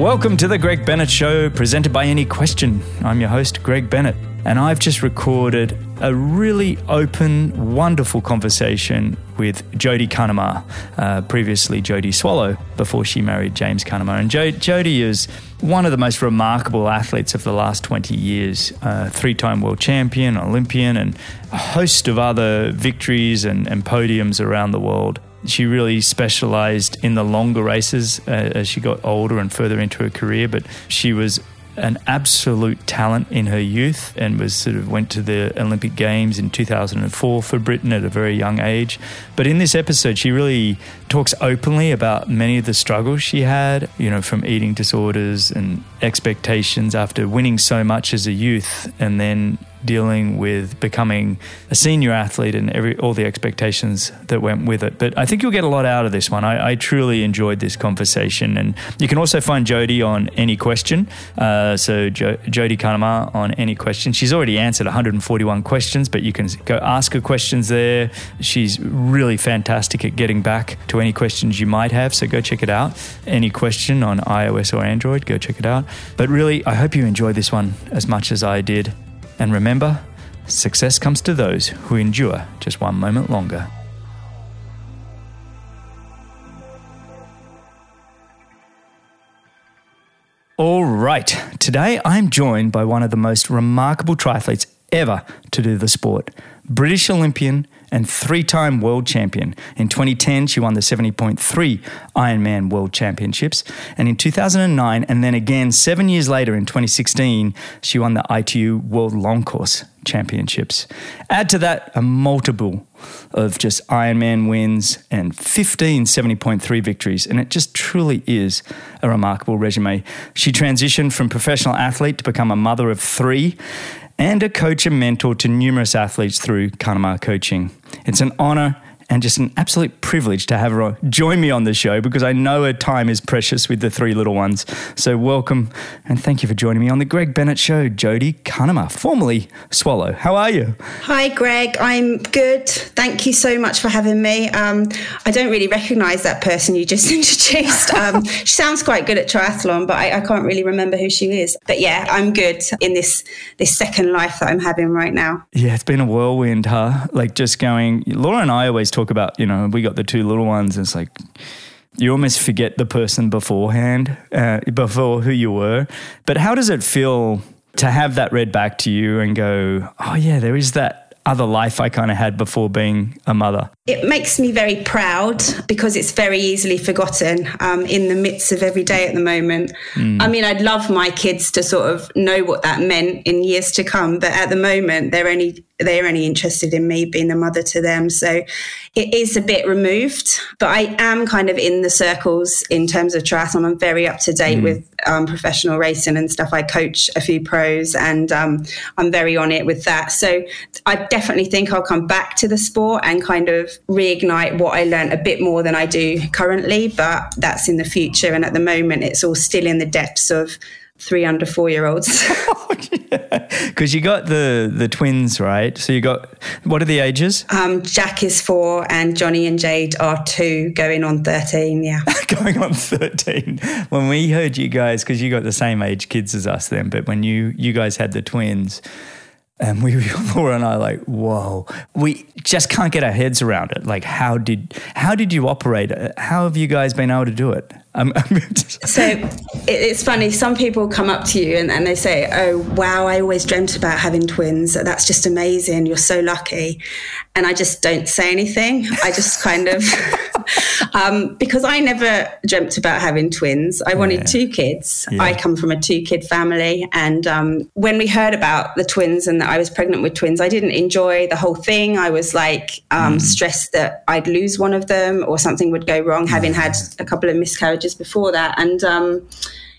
Welcome to the Greg Bennett Show, presented by Any Question. I'm your host, Greg Bennett, and I've just recorded a really open, wonderful conversation with Jodie Cunnama, uh, previously Jodie Swallow, before she married James Cunnama. And jo- Jodie is one of the most remarkable athletes of the last 20 years, uh, three time world champion, Olympian, and a host of other victories and, and podiums around the world. She really specialized in the longer races uh, as she got older and further into her career, but she was an absolute talent in her youth and was sort of went to the Olympic Games in 2004 for Britain at a very young age. But in this episode, she really talks openly about many of the struggles she had, you know, from eating disorders and expectations after winning so much as a youth and then dealing with becoming a senior athlete and every all the expectations that went with it. But I think you'll get a lot out of this one. I, I truly enjoyed this conversation, and you can also find Jodie on any question. Uh, so jo- Jodie Cunnama on any question. She's already answered 141 questions, but you can go ask her questions there. She's really fantastic at getting back to any questions you might have. So go check it out. Any question on iOS or Android, go check it out. But really, I hope you enjoyed this one as much as I did. And remember, success comes to those who endure just one moment longer. All right, today I'm joined by one of the most remarkable triathletes ever to do the sport British Olympian and three time world champion. In 2010, she won the 70.3 Ironman World Championships. And in 2009, and then again seven years later in 2016, she won the ITU World Long Course Championships. Add to that a multiple of just Ironman wins and 15 70.3 victories, and it just truly is a remarkable resume. She transitioned from professional athlete to become a mother of three and a coach and mentor to numerous athletes through Cunnama Coaching. It's an honor and just an absolute privilege to have her join me on the show because I know her time is precious with the three little ones. So, welcome and thank you for joining me on the Greg Bennett Show, Jodie Cunnama, formerly Swallow. How are you? Hi, Greg. I'm good. Thank you so much for having me. Um, I don't really recognize that person you just introduced. Um, she sounds quite good at triathlon, but I, I can't really remember who she is. But yeah, I'm good in this this second life that I'm having right now. Yeah, it's been a whirlwind, huh? Like just going. Laura and I always talk talk about, you know, we got the two little ones. It's like you almost forget the person beforehand, uh, before who you were. But how does it feel to have that read back to you and go, oh, yeah, there is that other life I kind of had before being a mother? It makes me very proud because it's very easily forgotten um, in the midst of every day at the moment. Mm. I mean, I'd love my kids to sort of know what that meant in years to come, but at the moment, they're only they're only interested in me being a mother to them. So it is a bit removed, but I am kind of in the circles in terms of triathlon. I'm very up to date mm. with um, professional racing and stuff. I coach a few pros and um, I'm very on it with that. So I definitely think I'll come back to the sport and kind of reignite what I learned a bit more than I do currently, but that's in the future. And at the moment, it's all still in the depths of three under four year olds. Because you got the the twins, right? So you got what are the ages? Um, Jack is four, and Johnny and Jade are two, going on thirteen. Yeah, going on thirteen. When we heard you guys, because you got the same age kids as us then, but when you you guys had the twins. And we, Laura and I, like, whoa, we just can't get our heads around it. Like, how did how did you operate? How have you guys been able to do it? So it's funny. Some people come up to you and, and they say, "Oh, wow! I always dreamt about having twins. That's just amazing. You're so lucky." And I just don't say anything. I just kind of um, because I never dreamt about having twins. I wanted yeah. two kids. Yeah. I come from a two kid family, and um, when we heard about the twins and that I was pregnant with twins, I didn't enjoy the whole thing. I was like um, mm. stressed that I'd lose one of them or something would go wrong, having had a couple of miscarriages before that. And um,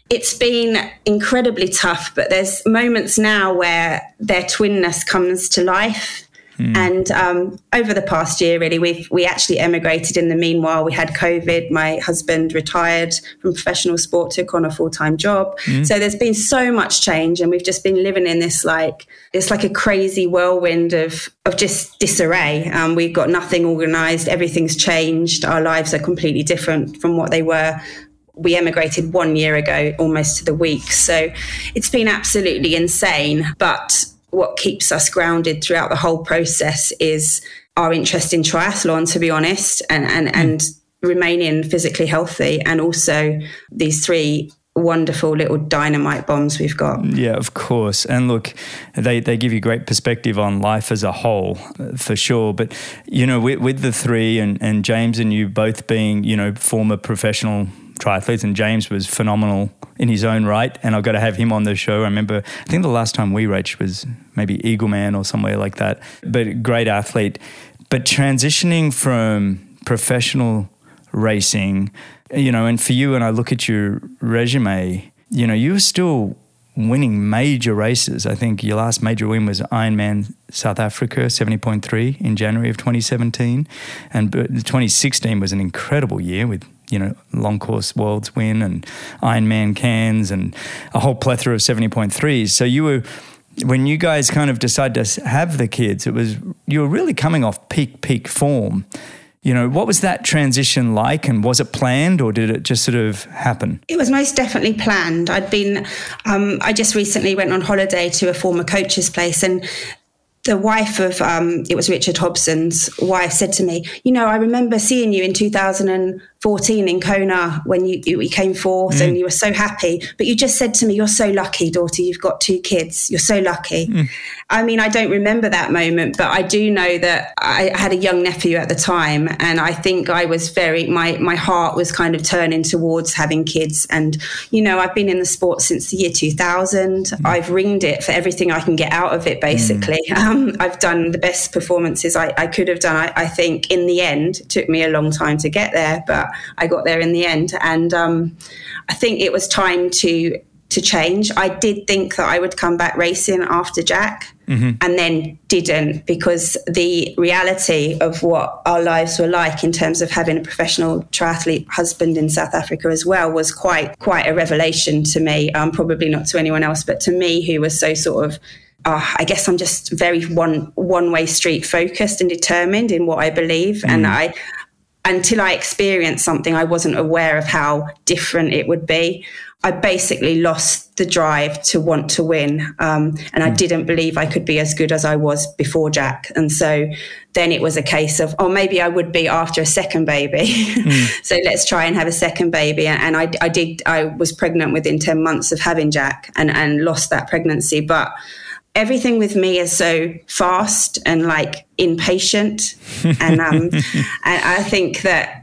it's been incredibly tough, but there's moments now where their twinness comes to life. Mm. And um, over the past year, really, we've we actually emigrated. In the meanwhile, we had COVID. My husband retired from professional sport, took on a full time job. Mm. So there's been so much change, and we've just been living in this like it's like a crazy whirlwind of of just disarray. Um, we've got nothing organised. Everything's changed. Our lives are completely different from what they were we emigrated one year ago, almost to the week. So it's been absolutely insane. But what keeps us grounded throughout the whole process is our interest in triathlon, to be honest, and, and, mm. and remaining physically healthy, and also these three wonderful little dynamite bombs we've got. Yeah, of course. And look, they, they give you great perspective on life as a whole, for sure. But, you know, with, with the three and, and James and you both being, you know, former professional triathletes, and James was phenomenal in his own right. And I've got to have him on the show. I remember, I think the last time we raced was maybe Eagleman or somewhere like that. But great athlete. But transitioning from professional racing, you know, and for you, and I look at your resume, you know, you were still winning major races. I think your last major win was Ironman South Africa, 70.3 in January of 2017. And 2016 was an incredible year with, you know, long course worlds win and Ironman Cairns and a whole plethora of 70.3s. So you were, when you guys kind of decided to have the kids, it was, you were really coming off peak, peak form. You know, what was that transition like and was it planned or did it just sort of happen? It was most definitely planned. I'd been, um, I just recently went on holiday to a former coach's place and the wife of um, it was Richard Hobson's wife said to me, you know, I remember seeing you in 2014 in Kona when you, you came forth mm. and you were so happy. But you just said to me, "You're so lucky, daughter. You've got two kids. You're so lucky." Mm. I mean, I don't remember that moment, but I do know that I had a young nephew at the time, and I think I was very my my heart was kind of turning towards having kids. And you know, I've been in the sport since the year 2000. Mm. I've ringed it for everything I can get out of it. Basically, mm. um, I've done the best performances I, I could have done. I, I, think in the end, it took me a long time to get there, but I got there in the end, and um, I think it was time to to change. I did think that I would come back racing after Jack mm-hmm. and then didn't because the reality of what our lives were like in terms of having a professional triathlete husband in South Africa as well was quite quite a revelation to me. Um, probably not to anyone else, but to me who was so sort of uh, I guess I'm just very one one way street focused and determined in what I believe, mm. and I until I experienced something, I wasn't aware of how different it would be. I basically lost the drive to want to win. Um, and I hmm. didn't believe I could be as good as I was before Jack. And so then it was a case of, oh, maybe I would be after a second baby. Mm. so let's try and have a second baby. And I, I did, I was pregnant within 10 months of having Jack and, and lost that pregnancy. But everything with me is so fast and like impatient. and, um, and I think that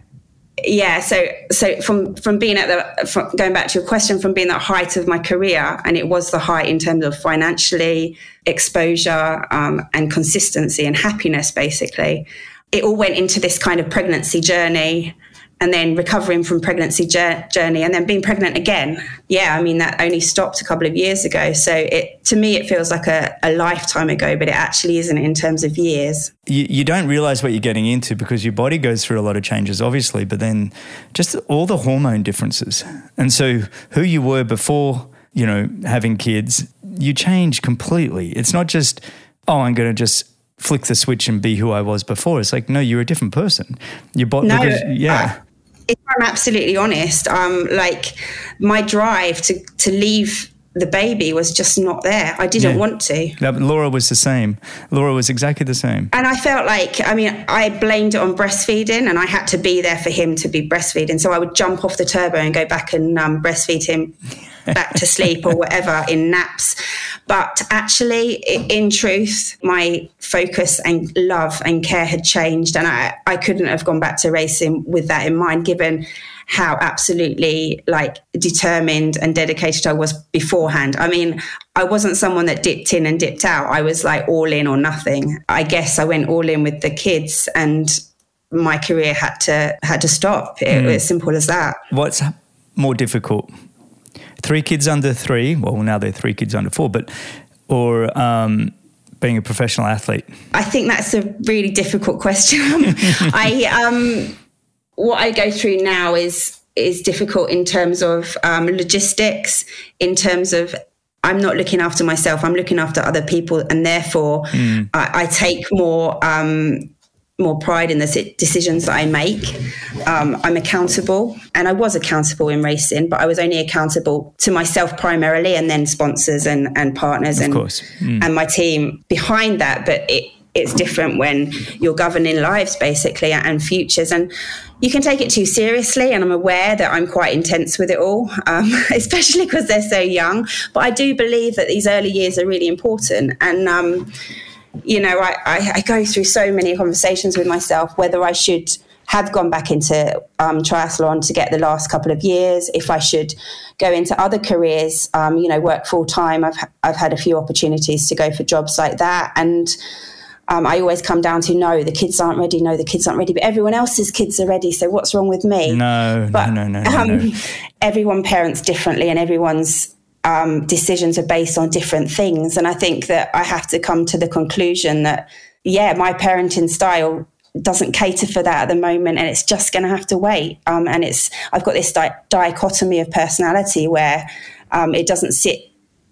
yeah so so from from being at the from going back to your question from being the height of my career and it was the height in terms of financially exposure um, and consistency and happiness basically it all went into this kind of pregnancy journey and then recovering from pregnancy journey and then being pregnant again. Yeah i mean that only stopped a couple of years ago. So it to me it feels like a, a lifetime ago but it actually isn't in terms of years. You, you don't realize what you're getting into because your body goes through a lot of changes obviously but then just all the hormone differences. And so who you were before you know having kids you change completely. It's not just oh i'm going to just flick the switch and be who I was before. It's like, no, you're a different person. Your body, no, because, yeah if I'm absolutely honest, um, like my drive to to leave the baby was just not there. I didn't yeah. want to. Laura was the same. Laura was exactly the same. And I felt like, I mean, I blamed it on breastfeeding and I had to be there for him to be breastfeeding. So I would jump off the turbo and go back and um, breastfeed him back to sleep or whatever in naps. But actually, in truth, my focus and love and care had changed. And I, I couldn't have gone back to racing with that in mind, given how absolutely like determined and dedicated I was beforehand. I mean, I wasn't someone that dipped in and dipped out. I was like all in or nothing. I guess I went all in with the kids and my career had to had to stop. It mm. was simple as that. What's more difficult? Three kids under three. Well, now they're three kids under four, but or um, being a professional athlete? I think that's a really difficult question. I um, what I go through now is is difficult in terms of um, logistics, in terms of I'm not looking after myself. I'm looking after other people, and therefore mm. I, I, take more um, more pride in the decisions that I make. Um, I'm accountable, and I was accountable in racing, but I was only accountable to myself primarily, and then sponsors and, and partners and mm. and my team behind that. But it, it's different when you're governing lives basically and futures and you can take it too seriously and i'm aware that i'm quite intense with it all um, especially because they're so young but i do believe that these early years are really important and um, you know, I, I, I, go through so many conversations with myself whether I should have gone back into um, triathlon to get the last couple of years, if I should go into other careers, um, you know, work full time. I've, I've had a few opportunities to go for jobs like that. And um, I always come down to no, the kids aren't ready. No, the kids aren't ready. But everyone else's kids are ready. So what's wrong with me? No, but, no, no, no, no, no. Um, Everyone parents differently, and everyone's um, decisions are based on different things. And I think that I have to come to the conclusion that, yeah, my parenting style doesn't cater for that at the moment and it's just going to have to wait um, and it's i've got this di- dichotomy of personality where um, it doesn't sit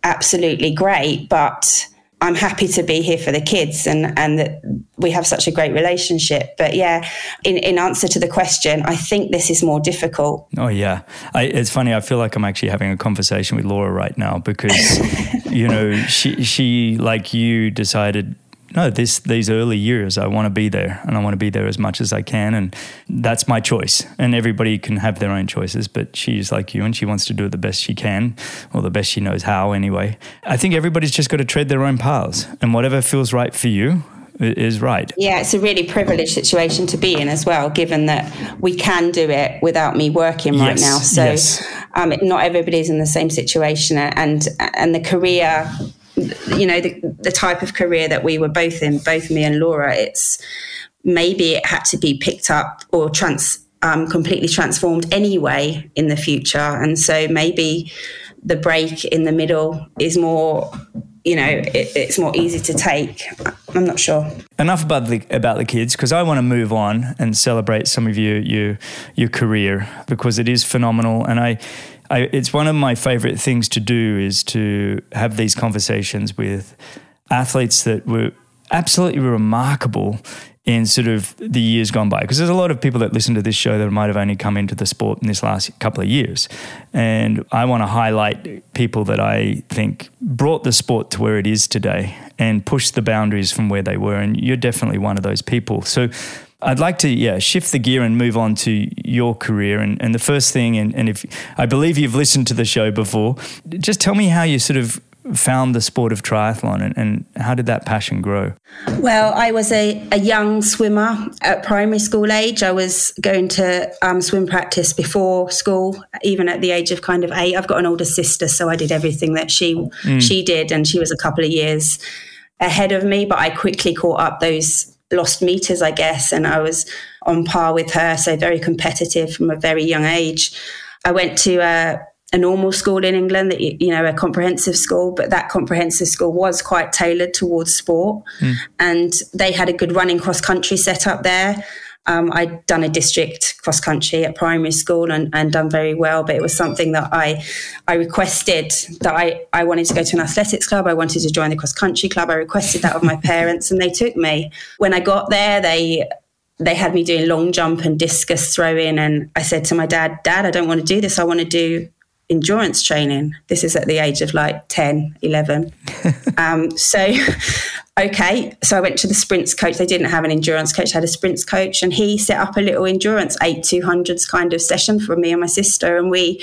absolutely great but I'm happy to be here for the kids and and that we have such a great relationship. But yeah, in, in answer to the question, I think this is more difficult. Oh yeah, I, it's funny. I feel like I'm actually having a conversation with Laura right now because you know she she like you decided no, this these early years, I want to be there, and I want to be there as much as I can, and that's my choice. And everybody can have their own choices, but she's like you, and she wants to do it the best she can, or the best she knows how. Anyway, I think everybody's just got to tread their own paths, and whatever feels right for you is right. Yeah, it's a really privileged situation to be in as well, given that we can do it without me working yes, right now. So, yes. um, not everybody's in the same situation, and and the career you know the, the type of career that we were both in both me and laura it's maybe it had to be picked up or trans um, completely transformed anyway in the future. And so maybe the break in the middle is more you know it, it's more easy to take. I'm not sure. Enough about the about the kids because i want to move on and celebrate some of your your your career because it is phenomenal. And i I, it's one of my favorite things to do is to have these conversations with athletes that were absolutely remarkable in sort of the years gone by. Because there's a lot of people that listen to this show that might have only come into the sport in this last couple of years. And i want to highlight people that i think brought the sport to where it is today and pushed the boundaries from where they were. And you're definitely one of those people. So I'd like to, yeah, shift the gear and move on to your career. And, and the first thing, and, and if I believe you've listened to the show before, just tell me how you sort of found the sport of triathlon and, and how did that passion grow? Well, I was a, a young swimmer at primary school age. I was going to um, swim practice before school, even at the age of kind of eight. I've got an older sister, so I did everything that she mm. she did, and she was a couple of years ahead of me. But I quickly caught up those lost meters, I guess, and I was on par with her. So very competitive from a very young age. I went to a, a normal school in England, that you know, a comprehensive school, but that comprehensive school was quite tailored towards sport, mm. and they had a good running cross country set up there. Um, I'd done a district cross country at primary school and, and done very well, but it was something that I I requested that I, I wanted to go to an athletics club. I wanted to join the cross country club. I requested that of my parents and they took me. When I got there, they they had me doing long jump and discus throwing and I said to my dad, Dad, I don't want to do this. I want to do endurance training. This is at the age of like 10, 11. um, so, okay. So I went to the sprints coach. They didn't have an endurance coach, had a sprints coach, and he set up a little endurance eight 200s kind of session for me and my sister. And we,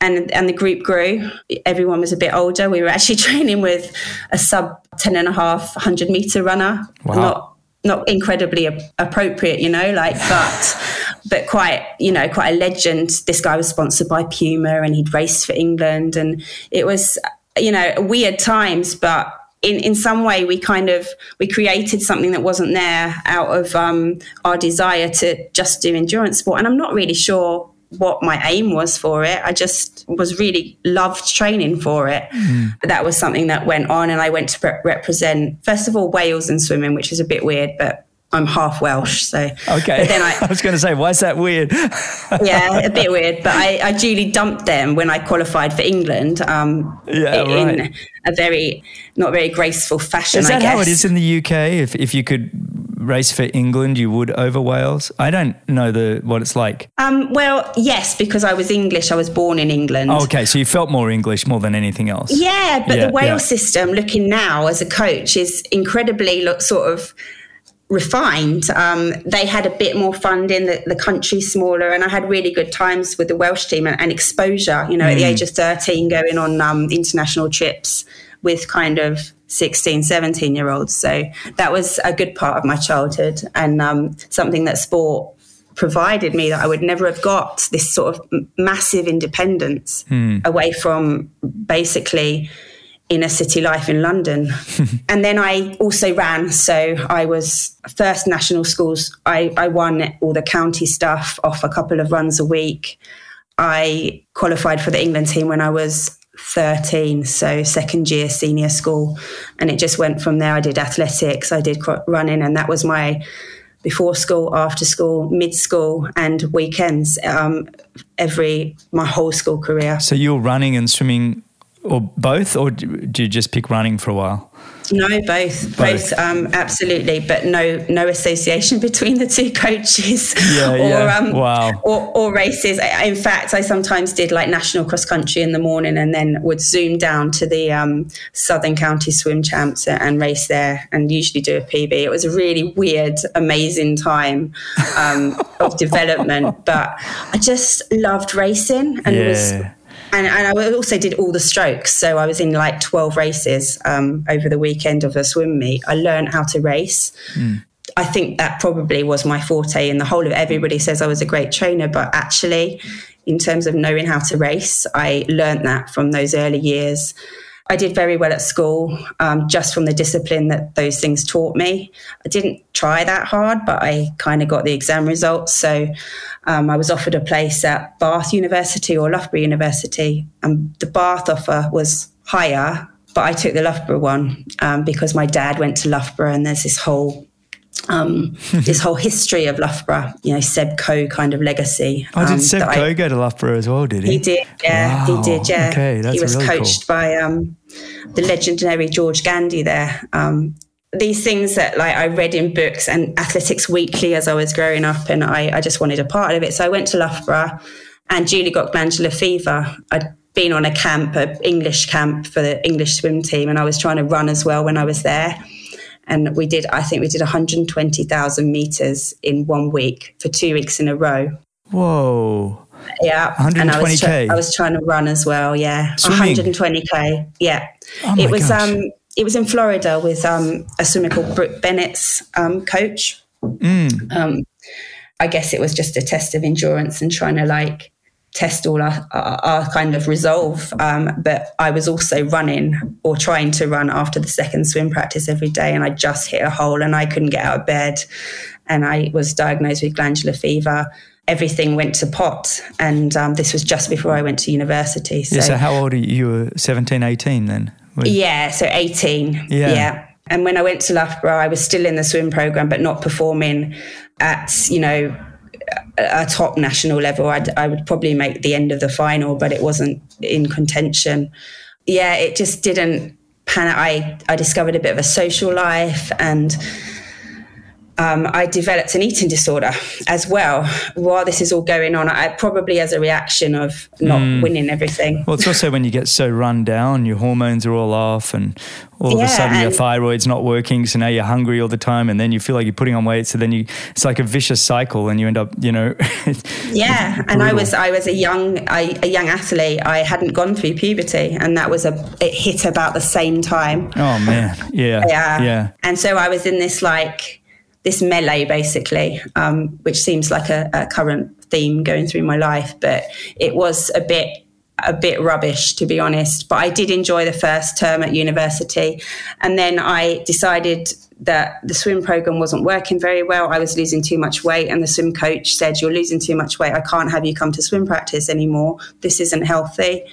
and, and the group grew. Everyone was a bit older. We were actually training with a sub 10 and a half 100 meter runner. Wow. Not not incredibly appropriate, you know, like, but but quite, you know, quite a legend. This guy was sponsored by Puma and he'd raced for England. And it was, you know, weird times, but in, in some way we kind of we created something that wasn't there out of um, our desire to just do endurance sport and i'm not really sure what my aim was for it. I just was really loved training for it. Mm. That was something that went on, and I went to re- represent first of all Wales in swimming, which is a bit weird, but I'm half Welsh, so okay. But then I, I was going to say, why is that weird? yeah, a bit weird. But I, I duly dumped them when I qualified for England. Um, yeah, in right. a very not very graceful fashion. Is that how it is in the UK? If if you could race for England, you would over Wales? I don't know the what it's like. Um, well, yes, because I was English. I was born in England. Oh, okay, so you felt more English more than anything else. Yeah, but yeah, the Wales yeah. system, looking now as a coach, is incredibly sort of refined. Um, they had a bit more funding, the, the country smaller, and I had really good times with the Welsh team and, and exposure. You know, mm. at the mm. age of 13, going on um, international trips with kind of 16, 17 year olds. So that was a good part of my childhood and um, something that sport provided me that I would never have got this sort of massive independence mm. away from basically inner city life in London. and then I also ran. So I was first national schools. I, I won all the county stuff off a couple of runs a week. I qualified for the England team when I was 13, so second year senior school. And it just went from there. I did athletics, I did running, and that was my before school, after school, mid school, and weekends. Um, every my whole school career. So you're running and swimming, or both, or do you just pick running for a while? No, both, both, both um, absolutely, but no, no association between the two coaches yeah, or, yeah. Um, wow. or, or races. In fact, I sometimes did like national cross country in the morning, and then would zoom down to the um, Southern County Swim Champs and race there, and usually do a PB. It was a really weird, amazing time um, of development, but I just loved racing and yeah. was and, and I also did all the strokes. So I was in like 12 races um, over the weekend of a swim meet. I learned how to race. Mm. I think that probably was my forte in the whole of. Everybody says I was a great trainer, but actually, in terms of knowing how to race, I learned that from those early years. I did very well at school um, just from the discipline that those things taught me. I didn't try that hard, but I kind of got the exam results. So um, I was offered a place at Bath University or Loughborough University, and the Bath offer was higher, but I took the Loughborough one um, because my dad went to Loughborough, and there's this whole um, this whole history of Loughborough, you know, Seb Coe kind of legacy. Oh, did um, Seb Coe I, go to Loughborough as well? Did he? He did. Yeah, wow. he did. Yeah. Okay, that's he was really coached cool. by um, the legendary George Gandy there. Um, these things that like I read in books and Athletics Weekly as I was growing up, and I, I just wanted a part of it. So I went to Loughborough, and Julie got glandular fever. I'd been on a camp, an English camp for the English swim team, and I was trying to run as well when I was there and we did, I think we did 120,000 meters in one week for two weeks in a row. Whoa. Yeah. 120K. And I was, tra- I was trying to run as well. Yeah. Swimming. 120K. Yeah. Oh it was, gosh. um, it was in Florida with um, a swimmer called Brooke Bennett's um, coach. Mm. Um, I guess it was just a test of endurance and trying to like test all our, our, our kind of resolve. Um, but I was also running or trying to run after the second swim practice every day, and I just hit a hole and I couldn't get out of bed. And I was diagnosed with glandular fever. Everything went to pot. And um, this was just before I went to university. So, yeah, so how old are you? You were 17, 18 then? Yeah, so 18. Yeah. yeah. And when I went to Loughborough, I was still in the swim program, but not performing at, you know, a top national level, I'd, I would probably make the end of the final, but it wasn't in contention. Yeah, it just didn't pan out. I, I discovered a bit of a social life and um, I developed an eating disorder as well while this is all going on. I probably as a reaction of not mm. winning everything. Well, it's also when you get so run down, your hormones are all off, and all of a sudden your thyroid's not working. So now you're hungry all the time, and then you feel like you're putting on weight. So then you, it's like a vicious cycle, and you end up, you know. yeah, and I was I was a young I, a young athlete. I hadn't gone through puberty, and that was a it hit about the same time. Oh man, yeah, yeah, yeah. And so I was in this like this melee basically, um, which seems like a, a, current theme going through my life, but it was a bit a bit rubbish to be honest. But I did enjoy the first term at university, and then I decided that the swim program wasn't working very well. I was losing too much weight, and the swim coach said, "You're losing too much weight. I can't have you come to swim practice anymore. This isn't healthy."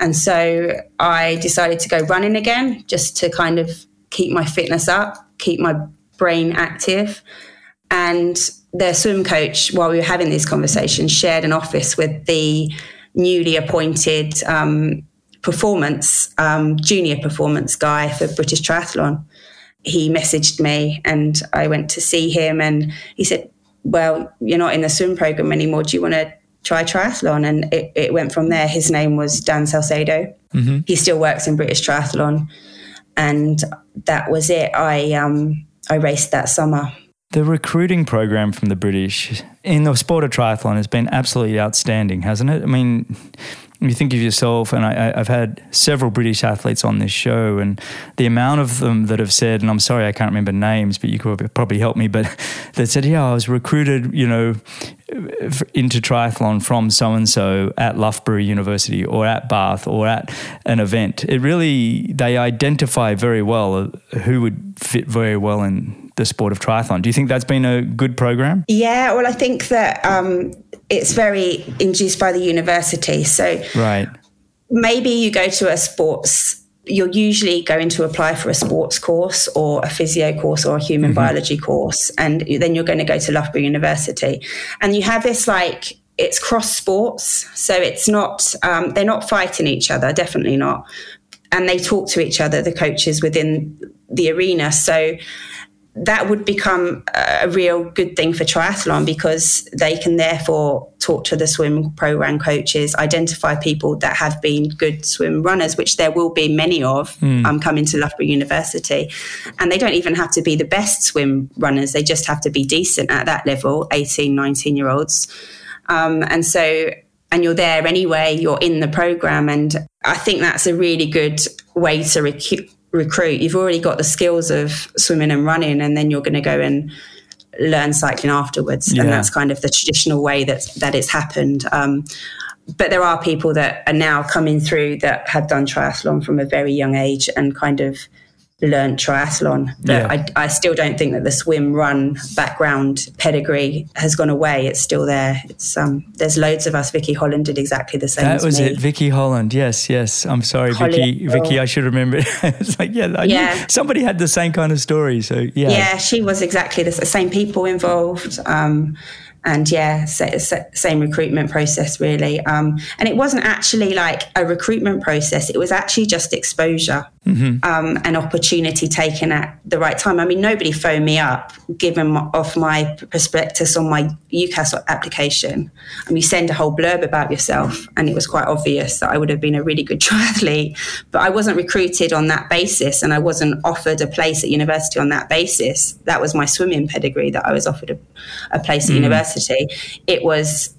And so I decided to go running again, just to kind of keep my fitness up, keep my brain active. And their swim coach, while we were having these conversations, shared an office with the newly appointed um, performance, um, junior performance guy for British Triathlon. he messaged me and I went to see him and he said, Well, you're not in the swim program anymore. Do you want to try triathlon? And it, it went from there. His name was Dan Salcedo. Mm-hmm. He still works in British Triathlon. And that was it. I um I raced that summer. The recruiting program from the British in the sport of triathlon has been absolutely outstanding, hasn't it? I mean, you think of yourself, and I, have had several British athletes on this show, and the amount of them that have said, and I'm sorry I can't remember names, but you could probably help me, but that said, yeah, I was recruited, you know, into triathlon from so and so at Loughborough University or at Bath or at an event. It really, they identify very well uh, who would fit very well in the sport of triathlon. Do you think that's been a good program? Yeah, well, I think that um, it's very induced by the university. So, right. Maybe you go to a sports you're usually going to apply for a sports course or a physio course or a human mm-hmm. biology course. And then you're going to go to Loughborough University. And you have this like, it's cross sports. So it's not, um, they're not fighting each other, definitely not. And they talk to each other, the coaches within the arena. So that would become a real good thing for triathlon because they can therefore talk to the swim program coaches, identify people that have been good swim runners, which there will be many of mm. um, coming to Loughborough University. And they don't even have to be the best swim runners, they just have to be decent at that level 18, 19 year olds. Um, and so, and you're there anyway, you're in the program. And I think that's a really good way to recruit recruit, you've already got the skills of swimming and running, and then you're going to go and learn cycling afterwards. Yeah. And that's kind of the traditional way that that it's happened. Um, but there are people that are now coming through that have done triathlon from a very young age and kind of learned triathlon. But yeah. I, I, still don't think that the swim run background pedigree has gone away. It's still there. It's um, there's loads of us. Vicky Holland did exactly the same. That was me. it, Vicky Holland. Yes, yes. I'm sorry, Holly Vicky. Vicky, I should remember. it's like yeah, yeah. somebody had the same kind of story. So yeah, yeah, she was exactly the same people involved. Um, and yeah, same recruitment process really. Um, and it wasn't actually like a recruitment process; it was actually just exposure mm-hmm. um, an opportunity taken at the right time. I mean, nobody phoned me up, given off my prospectus on my UCAS application, and you send a whole blurb about yourself, and it was quite obvious that I would have been a really good triathlete, but I wasn't recruited on that basis, and I wasn't offered a place at university on that basis. That was my swimming pedigree that I was offered a, a place at mm. university. It was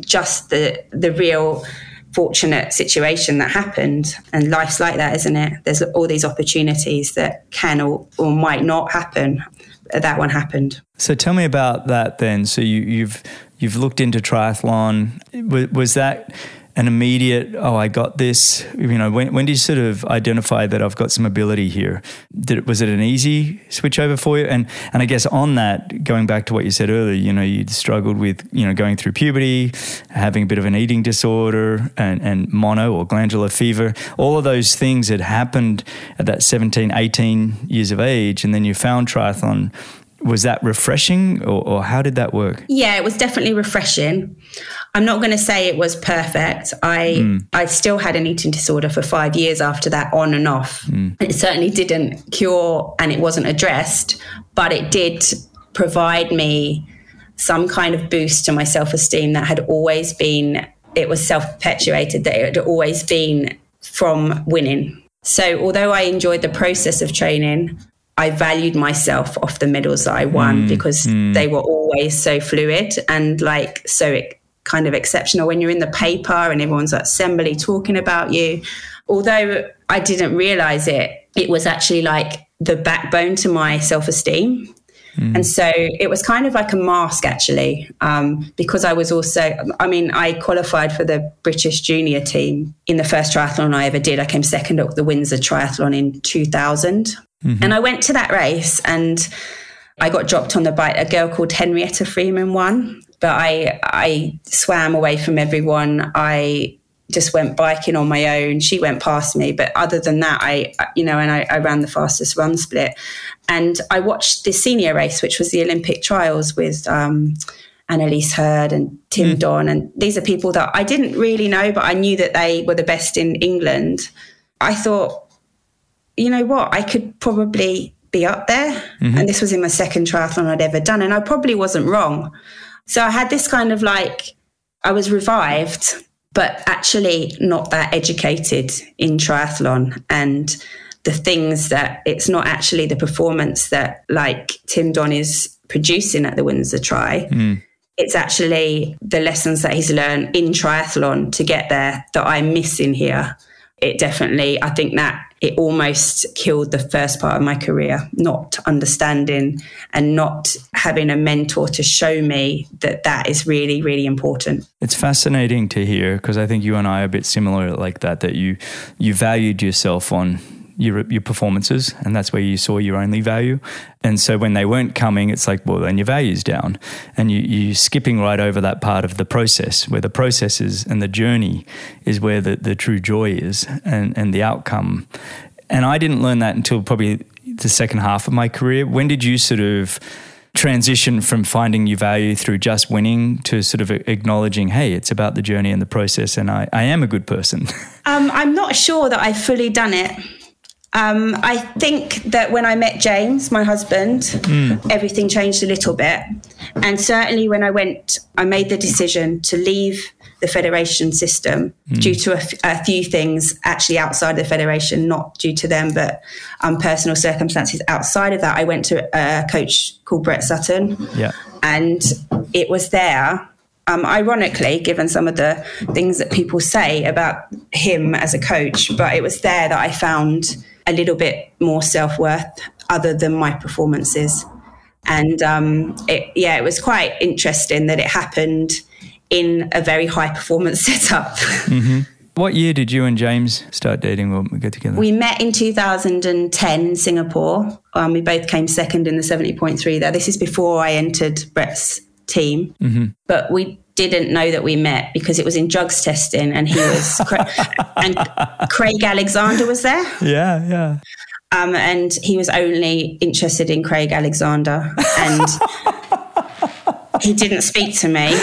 just the the real fortunate situation that happened. And life's like that, isn't it? There's all these opportunities that can or, or might not happen. That one happened. So tell me about that then. So you, you've you've looked into triathlon. Was, was that an immediate, oh, I got this? You know, when, when do you sort of identify that I've got some ability here? Did it, was it an easy switch over for you? And and I guess on that, going back to what you said earlier, you know, you struggled with, you know, going through puberty, having a bit of an eating disorder and, and mono or glandular fever. All of those things had happened at that 17, 18 years of age. And then you found triathlon was that refreshing or, or, how did that work yeah it was definitely refreshing i'm not going to say it was perfect i mm. i still had an eating disorder for five years after that on and off mm. it certainly didn't cure and it wasn't addressed but it did provide me some kind of boost to my self-esteem that had always been it was self-perpetuated that it had always been from winning so although i enjoyed the process of training I valued myself off the medals that I won mm, because mm. they were always so fluid and like so kind of exceptional when you're in the paper and everyone's at assembly talking about you. Although I didn't realize it, it was actually like the backbone to my self esteem. Mm. And so it was kind of like a mask, actually, um, because I was also, I mean, I qualified for the British junior team in the first triathlon I ever did. I came second at the Windsor Triathlon in 2000. Mm-hmm. And I went to that race and I got dropped on the bike. A girl called Henrietta Freeman won, but I I swam away from everyone. I just went biking on my own. She went past me, but other than that, I you know, and I, I ran the fastest run split. And I watched the senior race, which was the Olympic trials with um, Annaliese Heard and Tim mm. Don, and these are people that I didn't really know, but I knew that they were the best in England. I thought you know what, I could probably be up there. Mm-hmm. And this was in my second triathlon I'd ever done. And I probably wasn't wrong. So I had this kind of like, I was revived, but actually not that educated in triathlon. And the things that it's not actually the performance that like Tim Don is producing at the Windsor Tri. Mm. It's actually the lessons that he's learned in triathlon to get there that I'm missing here. It definitely, I think that it almost killed the first part of my career, not understanding and not having a mentor to show me that that is really, really important. It's fascinating to hear because I think you and I are a bit similar like that, that you, you valued yourself on your your performances, and that's where you saw your only value. And so when they weren't coming, it's like, well, then your value's down, and you you're skipping right over that part of the process, where the process is and the journey is where the the true joy is, and and the outcome. And I didn't learn that until probably the second half of my career. When did you sort of transition from finding your value through just winning to sort of acknowledging, hey, it's about the journey and the process, and I, I am a good person? Um, I'm not sure that I've fully done it. Um, I think that when I met James, my husband, mm. everything changed a little bit. And certainly when I went, I made the decision to leave the federation system mm. due to a, f- a few things actually outside the federation, not due to them, but um, personal circumstances outside of that. I went to a coach called Brett Sutton. Yeah. And it was there um, ironically, given some of the things that people say about him as a coach, but it was there that I found a little bit more self worth other than my performances. And um, it, yeah, it was quite interesting that it happened in a very high performance setup. Mm-hmm. What year did you and James start dating when we got together? We met in 2010 in Singapore. Um, we both came second in the 70.3 there. This is before I entered Brett's team. Mm-hmm. But we didn't know that we met because it was in drugs testing and he was and Craig Alexander was there. Yeah, yeah. Um, and he was only interested in Craig Alexander and he didn't speak to me.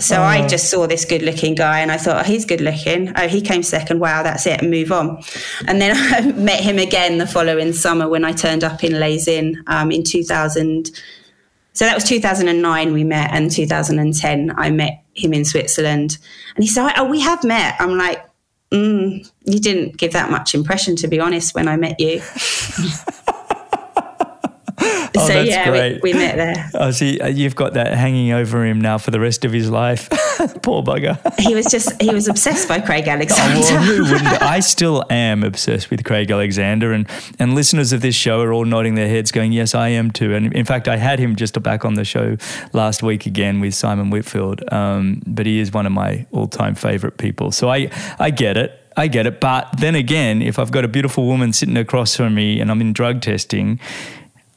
So I oh. just saw this good looking guy and I thought, oh, he's good looking. Oh, he came second. Wow, that's it. And move on. And then I met him again the following summer when I turned up in Leysin um, in 2000- so that was 2009 we met, and 2010 I met him in Switzerland. And he said, "Oh, we have met." I'm like, mm, "You didn't give that much impression, to be honest, when I met you." oh, so yeah, we, we, met there. Oh, see, uh, you've got that hanging over him now for the rest of his life. Poor bugger. he was just he was obsessed by Craig Alexander. Oh, well, who wouldn't? I still am obsessed with Craig Alexander, and and listeners of this show are all nodding their heads, going, "Yes, I am too." And in fact, I had him just back on the show last week again with Simon Whitfield. Um, but he is one of my all-time favorite people. So I I get it. I get it. But then again, if I've got a beautiful woman sitting across from me and I'm in drug testing,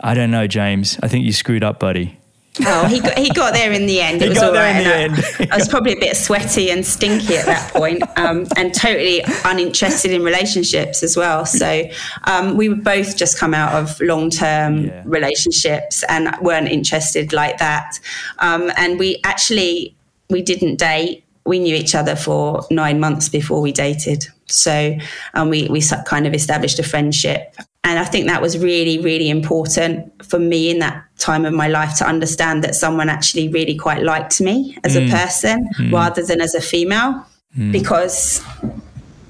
I don't know, James. I think you screwed up, buddy. Oh, he got, he got there in the end. It he was all right. I, I, was probably a bit sweaty and stinky at that point, um, and totally uninterested in relationships as well. So um, we would both just come out of long term yeah. relationships and weren't interested like that. Um, and we actually we didn't date. We knew each other for nine months before we dated. So um, we we kind of established a friendship, and I think that was really, really important for me in that time of my life to understand that someone actually really quite liked me as mm. a person mm. rather than as a female. Mm. Because,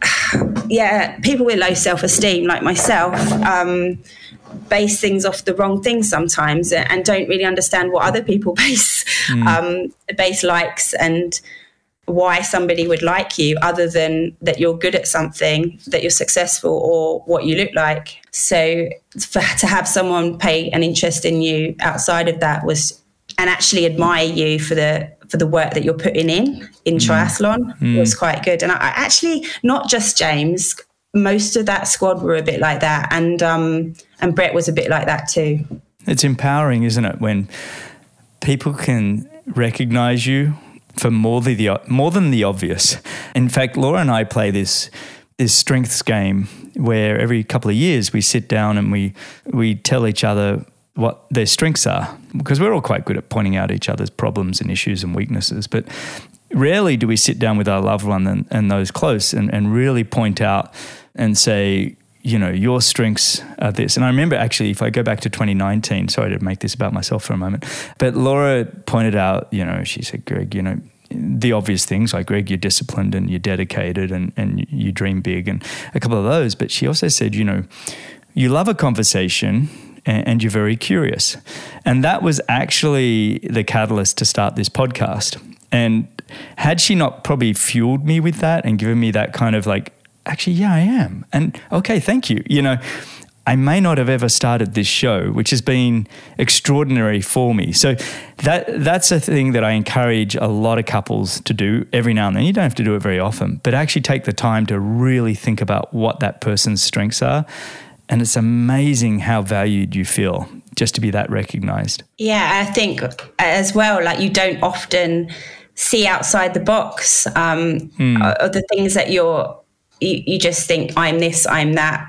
yeah, people with low self esteem, like myself, um, base things off the wrong things sometimes and don't really understand what other people base mm. um, base likes and why somebody would like you other than that you're good at something, that you're successful, or what you look like. So for, to have someone pay an interest in you outside of that was and actually admire you for the for the work that you're putting in in mm. triathlon mm. was quite good. And I, I, actually not just James, most of that squad were a bit like that, and um, and Brett was a bit like that too. It's empowering, isn't it, when people can recognize you for more than the more than the obvious. In fact, Laura and I play this this strengths game where every couple of years we sit down and we we tell each other what their strengths are because we're all quite good at pointing out each other's problems and issues and weaknesses but rarely do we sit down with our loved one and, and those close and, and really point out and say you know, your strengths are this. And I remember actually, if I go back to 2019, sorry to make this about myself for a moment, but Laura pointed out, you know, she said, Greg, you know, the obvious things like Greg, you're disciplined and you're dedicated and, and you dream big and a couple of those. But she also said, you know, you love a conversation and, and you're very curious. And that was actually the catalyst to start this podcast. And had she not probably fueled me with that and given me that kind of like, actually, yeah, I am. And okay, thank you. You know, I may not have ever started this show, which has been extraordinary for me. So that that's a thing that I encourage a lot of couples to do every now and then. You don't have to do it very often, but actually take the time to really think about what that person's strengths are. And it's amazing how valued you feel just to be that recognized. Yeah, I think as well, like you don't often see outside the box um, mm. of the things that you're, you, you just think, I'm this, I'm that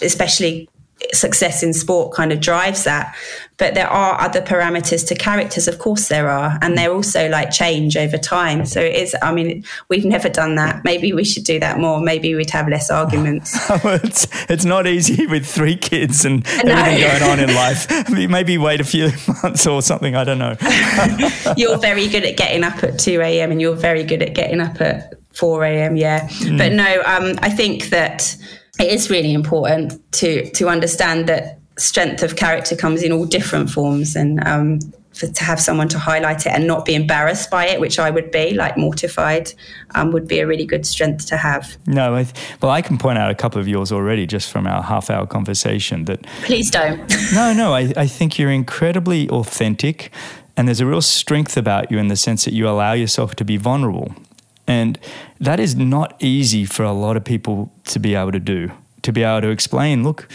especially success in sport kind of drives that. But there are other parameters to characters of course there are and they're also like change over time. So it is i mean we've never done that. Maybe we should do that more. Maybe we'd have less arguments. It's, it's not easy with three kids and no. everything going on in life. Maybe wait a few months or something i don't know. You're very good at getting up at 2 a.m and you're very good at getting up at 4 a.m yeah mm. but no um, i think that it is really important to to understand that strength of character comes in all different forms and um, for, to have someone to highlight it and not be embarrassed by it, which I would be, like mortified, um, would be a really good strength to have. No, I th- well, I can point out a couple of yours already just from our half hour conversation that. Please don't. no, no, I, I think you're incredibly authentic. And there's a real strength about you in the sense that you allow yourself to be vulnerable. And that is not easy for a lot of people to be able to do, to be able to explain, look,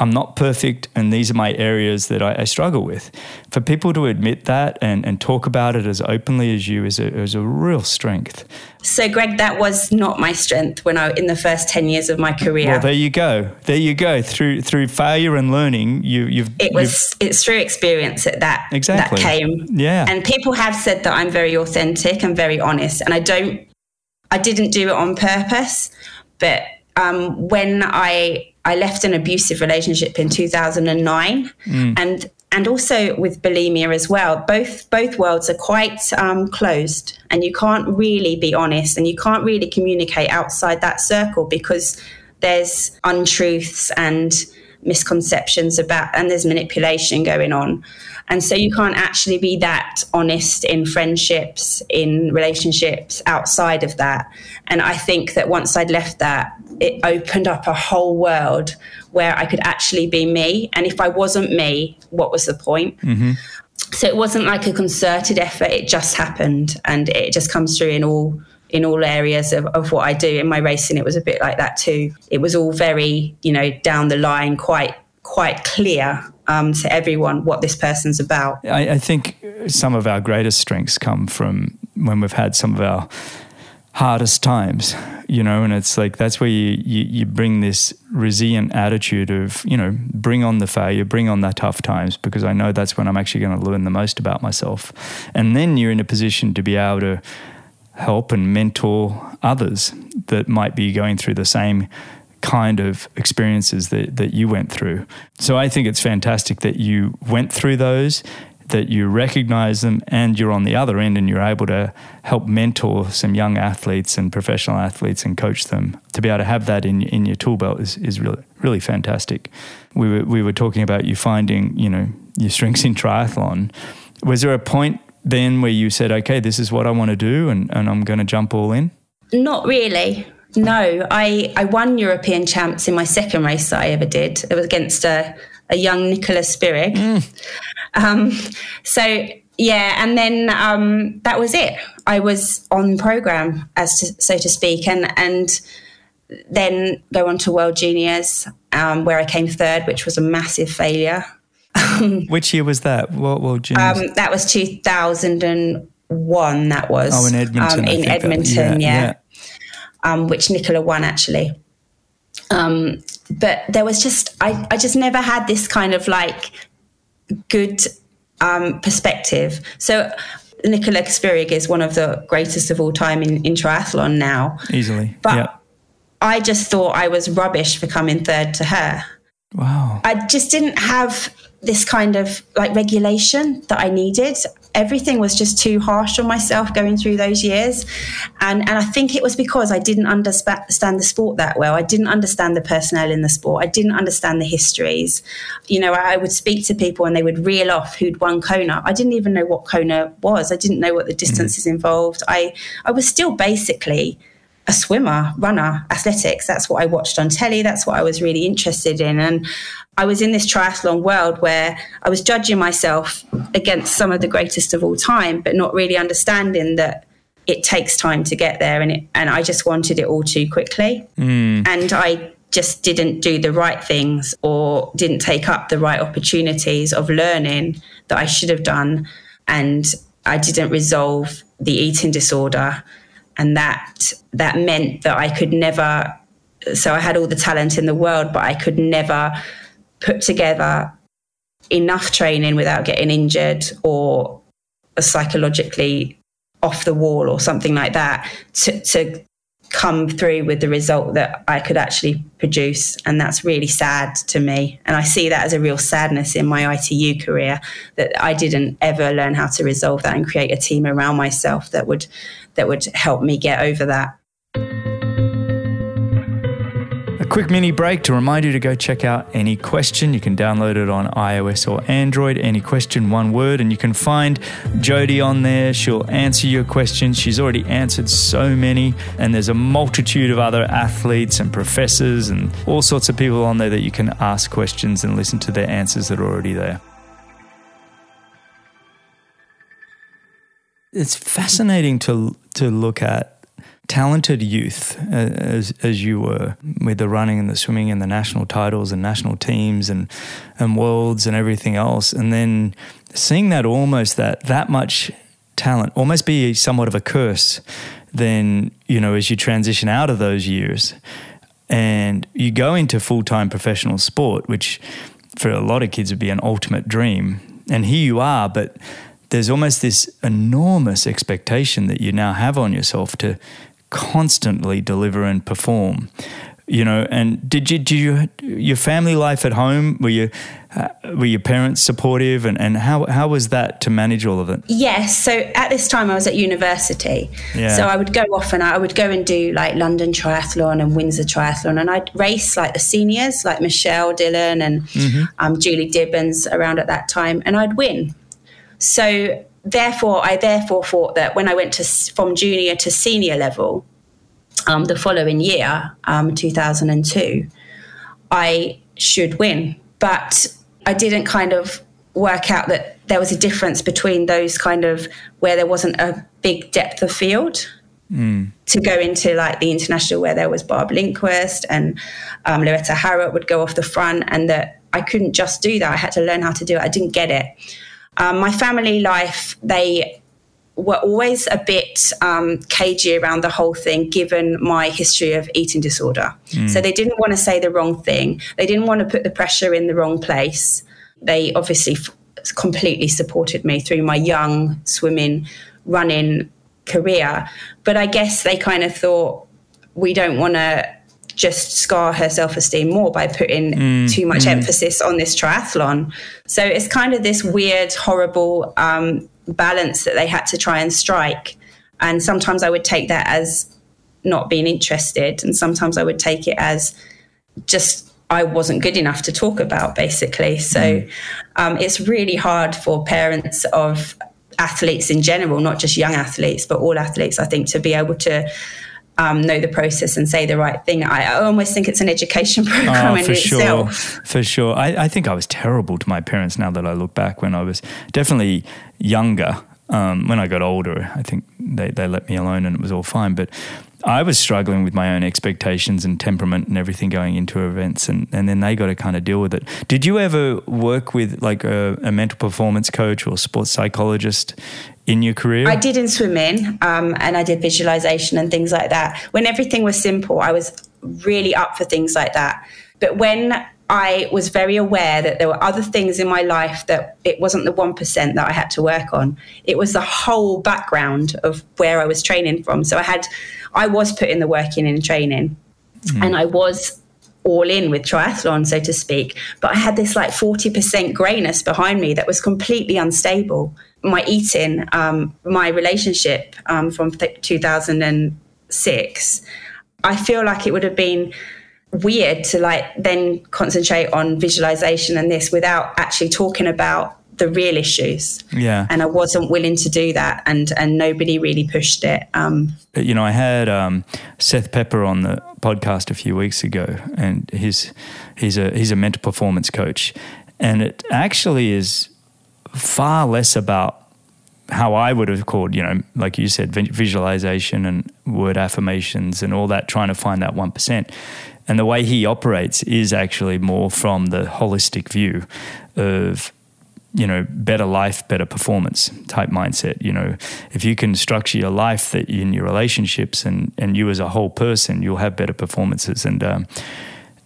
I'm not perfect, and these are my areas that I, I, struggle with. For people to admit that and, and talk about it as openly as you is a, is a real strength. So, Greg, that was not my strength when I in the first ten years of my career. Well, there you go. There you go. Through through failure and learning, you, you've. It was. You've, it's through experience that that exactly that came. Yeah. And people have said that I'm very authentic and very honest, and I don't I didn't do it on purpose, but um, when I I left an abusive relationship in 2009, mm. and and also with bulimia as well. Both both worlds are quite um, closed, and you can't really be honest, and you can't really communicate outside that circle because there's untruths and misconceptions about, and there's manipulation going on. And so you can't actually be that honest in friendships, in relationships outside of that. And I think that once I'd left that, it opened up a whole world where I could actually be me. And if I wasn't me, what was the point? Mm-hmm. So it wasn't like a concerted effort, it just happened. And it just comes through in all in all areas of, of what I do. In my racing, it was a bit like that too. It was all very, you know, down the line, quite quite clear um, to everyone what this person's about. I, I, think some of our greatest strengths come from when we've had some of our hardest times, you know, and it's like that's where you, you, you bring this resilient attitude of, you know, bring on the failure, bring on the tough times, because I know that's when I'm actually going to learn the most about myself. And then you're in a position to be able to help and mentor others that might be going through the same kind of experiences that, that you went through. So I think it's fantastic that you went through those, that you recognize them, and you're on the other end and you're able to help mentor some young athletes and professional athletes and coach them. To be able to have that in, in your tool belt is, is really, really fantastic. We were, we were talking about you finding, you know, your strengths in triathlon. Was there a point then where you said, okay, this is what I want to do and, and I'm going to jump all in? Not really. No, I, I won European champs in my second race that I ever did. It was against a, a young Nicola Spirig. Mm. Um, so, yeah, and then um, that was it. I was on program, as to, so to speak, and and then go on to World Juniors, um, where I came third, which was a massive failure. which year was that? What World Juniors? Um, that was two thousand and one. That was oh in Edmonton. Um, in Edmonton, yeah. yeah um, which Nicola won actually. Um, but there was just I, I just never had this kind of like good um, perspective. So Nicola Spirig is one of the greatest of all time in, in triathlon now. Easily. But I just thought I was rubbish for coming third to her. Wow. I just didn't have this kind of like regulation that I needed. Everything was just too harsh on myself going through those years. And, and I think it was because I didn't understand the sport that well. I didn't understand the personnel in the sport. I didn't understand the histories. You know, I would speak to people and they would reel off who'd won Kona. I didn't even know what Kona was. I didn't know what the distances mm. involved. I, I was still basically a swimmer, runner, athletics. That's what I watched on telly. That's what I was really interested in. And I was in this triathlon world where I was judging myself against some of the greatest of all time, but not really understanding that it takes time to get there. And, it, and I just wanted it all too quickly. Mm. And I just didn't do the right things or didn't take up the right opportunities of learning that I should have done. And I didn't resolve the eating disorder and that that meant that I could never. So I had all the talent in the world, but I could never put together enough training without getting injured or psychologically off the wall or something like that to, to come through with the result that I could actually produce. And that's really sad to me. And I see that as a real sadness in my ITU career that I didn't ever learn how to resolve that and create a team around myself that would that would help me get over that. A quick mini break to remind you to go check out Any Question. You can download it on iOS or Android. Any Question, one word, and you can find Jodie on there. She'll answer your questions. She's already answered so many, and there's a multitude of other athletes and professors and all sorts of people on there that you can ask questions and listen to their answers that are already there. It's fascinating to to look at talented youth uh, as as you were with the running and the swimming and the national titles and national teams and and worlds and everything else, and then seeing that almost that that much talent almost be somewhat of a curse. Then you know as you transition out of those years and you go into full time professional sport, which for a lot of kids would be an ultimate dream, and here you are, but there's almost this enormous expectation that you now have on yourself to constantly deliver and perform you know and did you do you your family life at home were you uh, were your parents supportive and, and how, how was that to manage all of it yes so at this time i was at university yeah. so i would go off and i would go and do like london triathlon and windsor triathlon and i'd race like the seniors like michelle dillon and mm-hmm. um, julie dibens around at that time and i'd win so therefore, I therefore thought that when I went to from junior to senior level, um, the following year, um, 2002, I should win. But I didn't kind of work out that there was a difference between those kind of where there wasn't a big depth of field. Mm. To go into like the international where there was Barb Lindquist and um, Loretta Harrott would go off the front, and that I couldn't just do that. I had to learn how to do it. I didn't get it. Um, my family life, they were always a bit um, cagey around the whole thing, given my history of eating disorder. Mm. So they didn't want to say the wrong thing. They didn't want to put the pressure in the wrong place. They obviously f- completely supported me through my young swimming, running career. But I guess they kind of thought we don't want to just scar her self esteem more by putting mm, too much mm. emphasis on this triathlon. So it's kind of this weird, horrible um, balance that they had to try and strike. And sometimes I would take that as not being interested, and sometimes I would take it as just I wasn't good enough to talk about, basically. So mm. um, it's really hard for parents of athletes in general, not just young athletes, but all athletes, I think, to be able to um, know the process and say the right thing. I, I almost think it's an education program oh, in for itself. Sure. For sure. I, I, think I was terrible to my parents now that I look back when I was definitely younger. Um, when I got older, I think they, they let me alone and it was all fine. But I was struggling with my own expectations and temperament and everything going into events, and, and then they got to kind of deal with it. Did you ever work with like a, a mental performance coach or sports psychologist in your career? I did in swimming, um, and I did visualization and things like that. When everything was simple, I was really up for things like that. But when I was very aware that there were other things in my life that it wasn't the 1% that I had to work on. It was the whole background of where I was training from. So I had, I was putting the work in in training. Mm. And I was all in with triathlon, so to speak. But I had this like 40% grayness behind me that was completely unstable. My eating, um, my relationship um, from th- 2006, I feel like it would have been weird to like then concentrate on visualization and this without actually talking about the real issues. Yeah. And I wasn't willing to do that and and nobody really pushed it. Um, you know, I had um, Seth Pepper on the podcast a few weeks ago and he's he's a he's a mental performance coach and it actually is far less about how I would have called, you know, like you said, visualization and word affirmations and all that, trying to find that 1%. And the way he operates is actually more from the holistic view of you know better life better performance type mindset. You know if you can structure your life that in your relationships and and you as a whole person you'll have better performances. And um,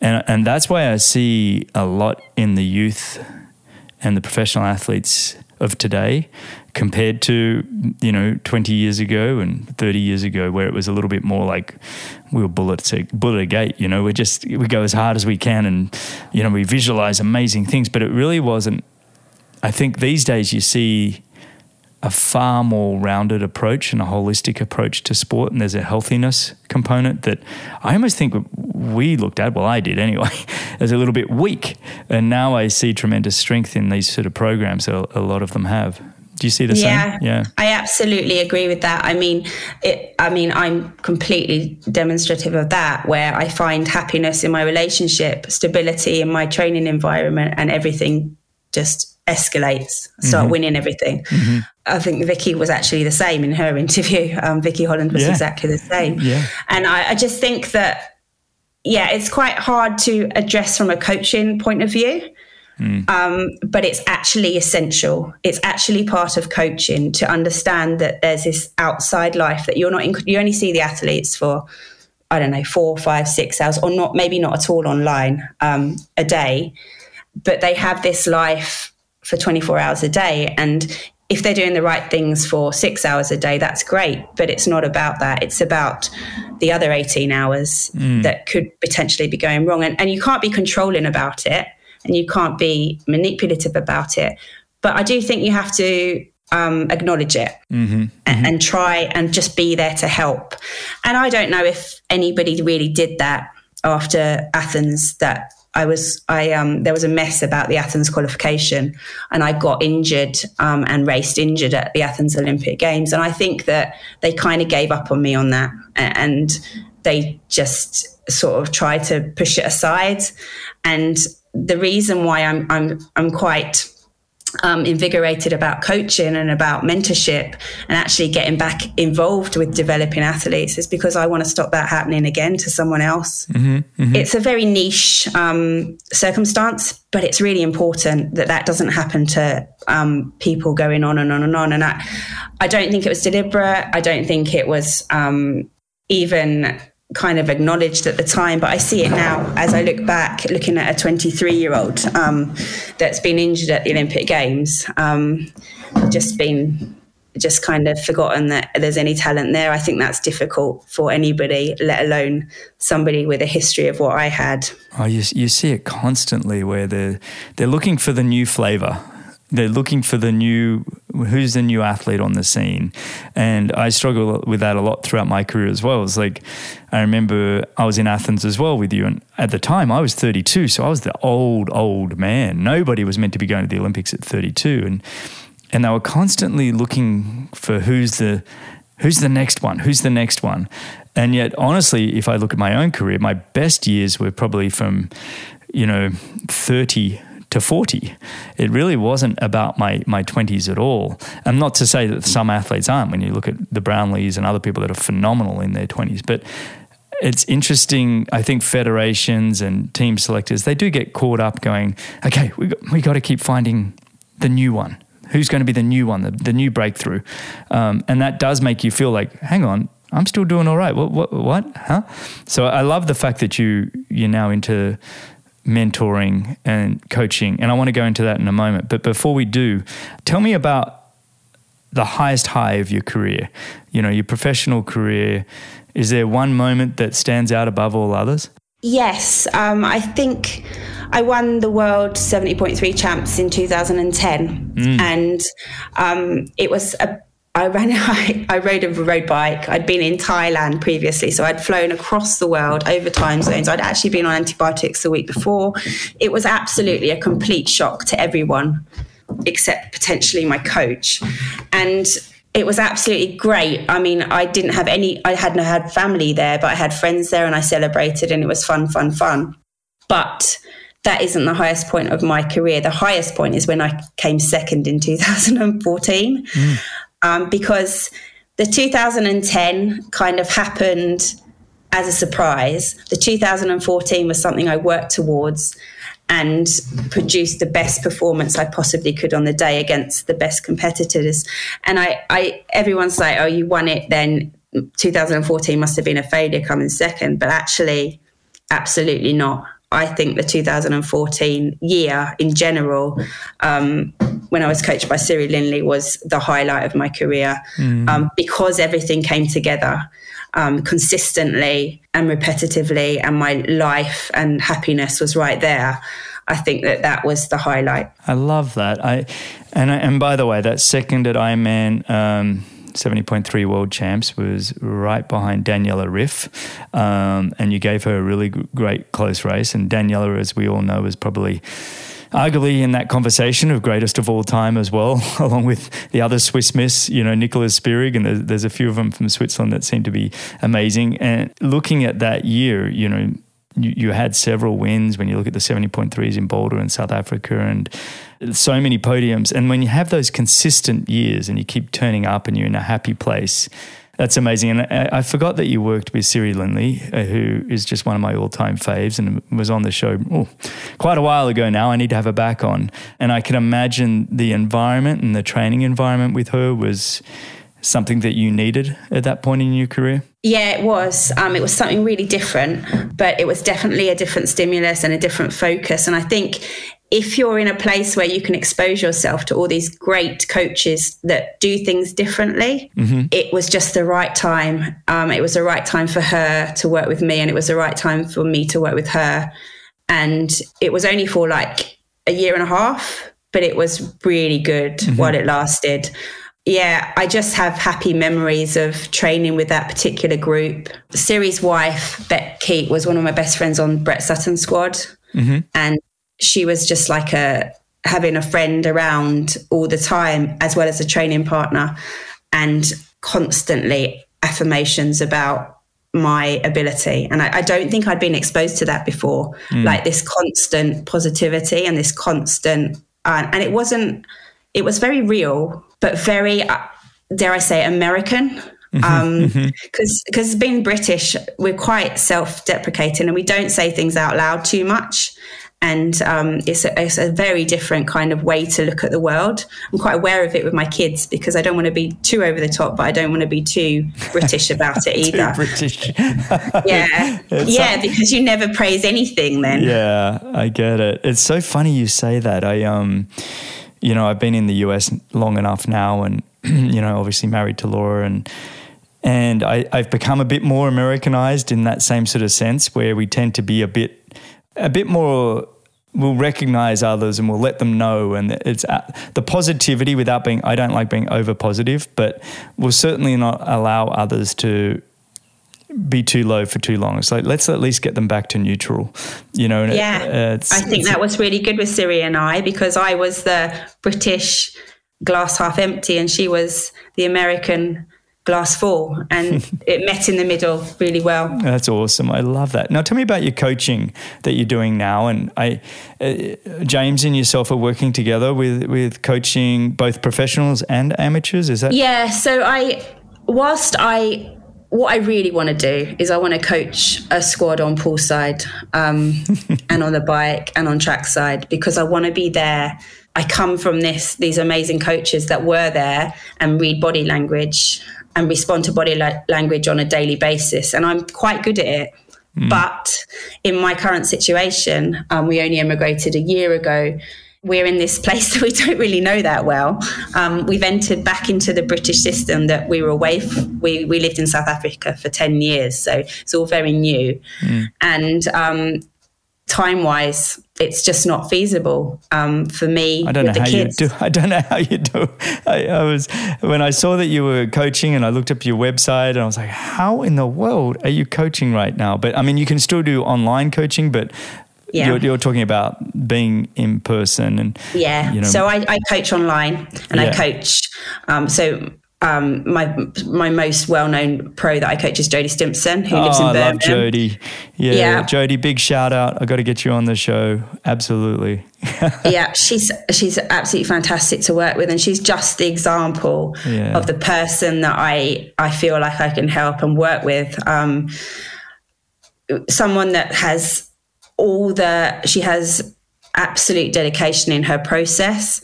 and and that's why I see a lot in the youth and the professional athletes of today compared to you know 20 years ago and 30 years ago where it was a little bit more like we were bullet a, bullet a gate you know? We just we go as hard as we can and you know we visualize amazing things but it really wasn't i think these days you see a far more rounded approach and a holistic approach to sport and there's a healthiness component that i almost think we looked at well i did anyway as a little bit weak. And now i see tremendous strength in these sort of programs a, a lot of them have do you see the yeah, same? Yeah, I absolutely agree with that. I mean, it, I mean, I'm completely demonstrative of that, where I find happiness in my relationship, stability in my training environment, and everything just escalates. Start mm-hmm. winning everything. Mm-hmm. I think Vicky was actually the same in her interview. Um, Vicky Holland was yeah. exactly the same. Yeah. And I, I just think that, yeah, it's quite hard to address from a coaching point of view Mm. Um, but it's actually essential. It's actually part of coaching to understand that there's this outside life that you're not. In, you only see the athletes for, I don't know, four, five, six hours, or not. Maybe not at all online um, a day, but they have this life for 24 hours a day, and if they're doing the right things for six hours a day, that's great. But it's not about that. It's about the other 18 hours mm. that could potentially be going wrong. And, and you can't be controlling about it and you can't be manipulative about it. But I do think you have to um, acknowledge it mm-hmm, and, and, try and just be there to help. And I don't know if anybody really did that after Athens. That I was, I um, there was a mess about the Athens qualification, and I got injured um, and raced injured at the Athens Olympic Games. And I think that they kind of gave up on me on that, and they just sort of tried to push it aside. And the reason why I'm I'm I'm quite um, invigorated about coaching and about mentorship and actually getting back involved with developing athletes is because I want to stop that happening again to someone else. Mm-hmm, mm-hmm. It's a very niche um, circumstance, but it's really important that that doesn't happen to um, people going on and on and on. And I, I don't think it was deliberate. I don't think it was um, even kind of acknowledged at the time, but I see it now as I look back, looking at a 23 year old um, that's been injured at the Olympic Games, um, just been just kind of forgotten that there's any talent there. I think that's difficult for anybody, let alone somebody with a history of what I had. Oh, you, you see it constantly where they're they're looking for the new flavor they're looking for the new who's the new athlete on the scene? And i struggle with that a lot throughout my career as well. It's like i remember i was in athens as well with you and at the time i was 32 so i was the old old man. Nobody was meant to be going to the olympics at 32 and and they were constantly looking for who's the who's the next one who's the next one. And yet honestly if i look at my own career my best years were probably from you know 30 to 40. It really wasn't about my, my 20s at all. And not to say that some athletes aren't when you look at the Brownlees and other people that are phenomenal in their 20s, but it's interesting. I think federations and team selectors, they do get caught up going, okay, we got, we got to keep finding the new one. Who's going to be the new one, the, the new breakthrough? Um, and that does make you feel like, hang on, I'm still doing all right. What, what, what? Huh? So I love the fact that you, you're now into mentoring and coaching. And I want to go into that in a moment. But before we do, tell me about the highest high of your career, you know, your professional career, is there one moment that stands out above all others? Yes, um, I think I won the world 70.3 champs in 2010, mm. and um, it was a I ran. I, I rode a road bike. I'd been in Thailand previously, so I'd flown across the world over time zones. I'd actually been on antibiotics the week before. It was absolutely a complete shock to everyone, except potentially my coach, and it was absolutely great. I mean, I didn't have any. I hadn't had family there, but I had friends there, and I celebrated, and it was fun, fun, fun. But that isn't the highest point of my career. The highest point is when I came second in 2014. Mm um, because the 2010 kind of happened as a surprise. The 2014 was something I worked towards and produced the best performance I possibly could on the day against the best competitors. And I, I everyone's like, oh, you won it then 2014 must have been a failure coming second, but actually, absolutely not. I think the 2014 year in general, um, when I was coached by Siri Lindley, was the highlight of my career mm. um, because everything came together um, consistently and repetitively, and my life and happiness was right there. I think that that was the highlight. I love that. I and and by the way, that second at Ironman. Um, 70.3 world champs was right behind Daniela Ryf. Um, and you gave her a really great close race. And Daniela, as we all know, was probably arguably in that conversation of greatest of all time as well, along with the other Swiss Miss, you know, Nicola Spirig, and there's, there's, a few of them from Switzerland that seem to be amazing. And looking at that year, you know, you, you had several wins when you look at the 70.3s in Boulder and South Africa and so many podiums. And when you have those consistent years and you keep turning up and you're in a happy place, that's amazing. And I, I forgot that you worked with Siri Lindley, uh, who is just one of my all time faves and was on the show oh, quite a while ago now. I need to have her back on. And I can imagine the environment and the training environment with her was something that you needed at that point in your career? Yeah, it was. Um, it was something really different, but it was definitely a different stimulus and a different focus. And I think if you're in a place where you can expose yourself to all these great coaches that do things differently, mm-hmm. it was just the right time. Um, it was the right time for her to work with me, and it was the right time for me to work with her. And it was only for like a year and a half, but it was really good mm-hmm. while it lasted yeah, I just have happy memories of training with that particular group. Siri's wife, Beck Keat, was one of my best friends on Brett Sutton's squad. Mm-hmm. And she was just like a having a friend around all the time, as well as a training partner, and constantly affirmations about my ability. And I, I don't think I'd been exposed to that before, mm. like this constant positivity and this constant, uh, and it wasn't, it was very real but very, uh, dare I say, American. Because mm-hmm, um, because mm-hmm. being British, we're quite self-deprecating and we don't say things out loud too much. And um, it's, a, it's a very different kind of way to look at the world. I'm quite aware of it with my kids because I don't want to be too over the top, but I don't want to be too British about it either. British. yeah, yeah, because you never praise anything then. Yeah, I get it. It's so funny you say that. I um you know, I've been in the US long enough now, and you know, obviously married to Laura, and and I, I've become a bit more Americanized in that same sort of sense, where we tend to be a bit a bit more we'll recognize others and we'll let them know and it's uh, the positivity without being i don't like being over positive but we'll certainly not allow others to be too low for too long. It's like let's at least get them back to neutral, you know. yeah, it, I think that was really good with Siri and I because I was the British glass half empty and she was the American glass full, and it met in the middle really well. That's awesome. I love that. Now, tell me about your coaching that you're doing now, and I, uh, James and yourself are working together with with coaching both professionals and amateurs. Is that? Yeah. So I, whilst I what I really want to do is I want to coach a squad on poolside um, and on the bike and on trackside because I want to be there. I come from this these amazing coaches that were there and read body language and respond to body la- language on a daily basis, and I'm quite good at it. Mm. But in my current situation, um, we only emigrated a year ago. We're in this place that we don't really know that well. Um, we've entered back into the British system that we were away. F- we we lived in South Africa for ten years, so it's all very new. Mm. And um, time wise, it's just not feasible um, for me. I don't know how kids. you do. I don't know how you do. I, I, was when I saw that you were coaching, and I looked up your website, and I was like, "How in the world are you coaching right now?" But I mean, you can still do online coaching, but yeah. You're, you're, talking about being in person and yeah. You know, so I, I coach online and yeah. I coach. Um, so um, my my most well known pro that I coach is Jodie Stimpson, who oh, lives in Birmingham. I love Jodie. Yeah, yeah, Jodie, big shout out. I got to get you on the show. Absolutely. yeah, she's she's absolutely fantastic to work with, and she's just the example yeah. of the person that I I feel like I can help and work with. Um, someone that has all the she has absolute dedication in her process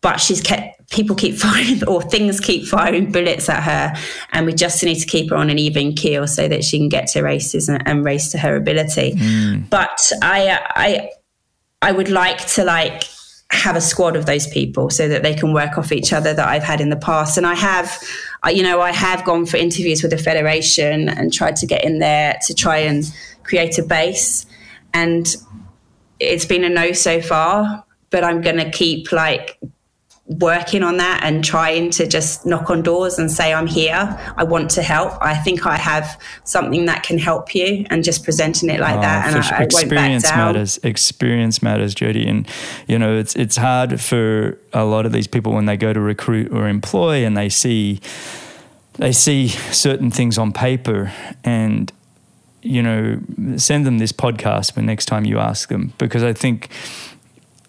but she's kept people keep firing or things keep firing bullets at her. And we just need to keep her on an even keel so that she can get to races and, and race to her ability. Mm. but i i i would like to like have a squad of those people so that they can work off each other that i've had in the past. And i have you know i have gone for interviews with the federation and tried to get in there to try and create a base and it's been a no so far but i'm going to keep like working on that and trying to just knock on doors and say i'm here. I want to help. I think i have something that can help you and just presenting it like oh, that and I, I experience matters. Experience matters jodie and you know it's it's hard for a lot of these people when they go to recruit or employ and they see they see certain things on paper. And you know, send them this podcast when next time you ask them, because I think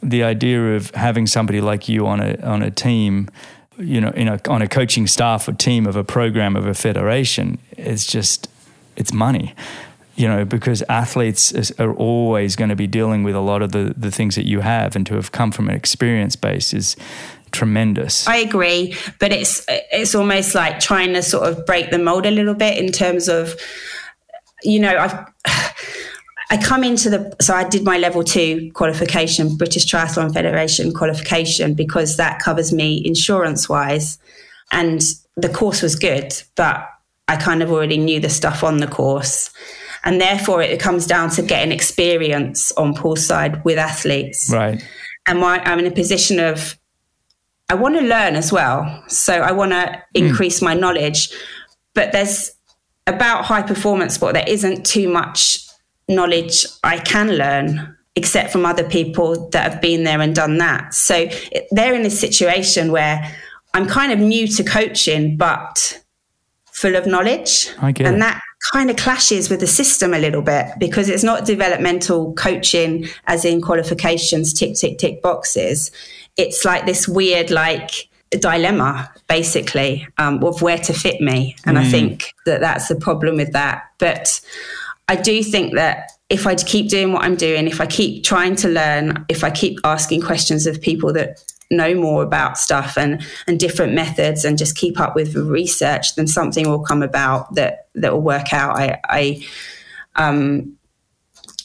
the idea of having somebody like you on a on a team, you know, in a, on a coaching staff or team of a program of a federation, is just it's money. You know, because athletes are always going to be dealing with a lot of the, the things that you have, and to have come from an experience base is tremendous. I agree, but it's it's almost like trying to sort of break the mold a little bit in terms of you know, I've I come into the so I did my level two qualification, British Triathlon Federation qualification, because that covers me insurance wise, and the course was good, but I kind of already knew the stuff on the course. And therefore, it comes down to getting experience on poolside with athletes. Right. And my, I'm in a position of, I want to learn as well. So I want to hmm. increase mm. my knowledge. But there's about high performance sport, there isn't too much knowledge I can learn except from other people that have been there and done that. So they're in this situation where I'm kind of new to coaching, but full of knowledge. and that kind of clashes with the system a little bit because it's not developmental coaching as in qualifications, tick, tick, tick boxes. It's like this weird, like, dilemma basically um, of where to fit me and mm. i think that that's the problem with that but i do think that if i keep doing what i'm doing if i keep trying to learn if i keep asking questions of people that know more about stuff and and different methods and just keep up with research then something will come about that that will work out i i um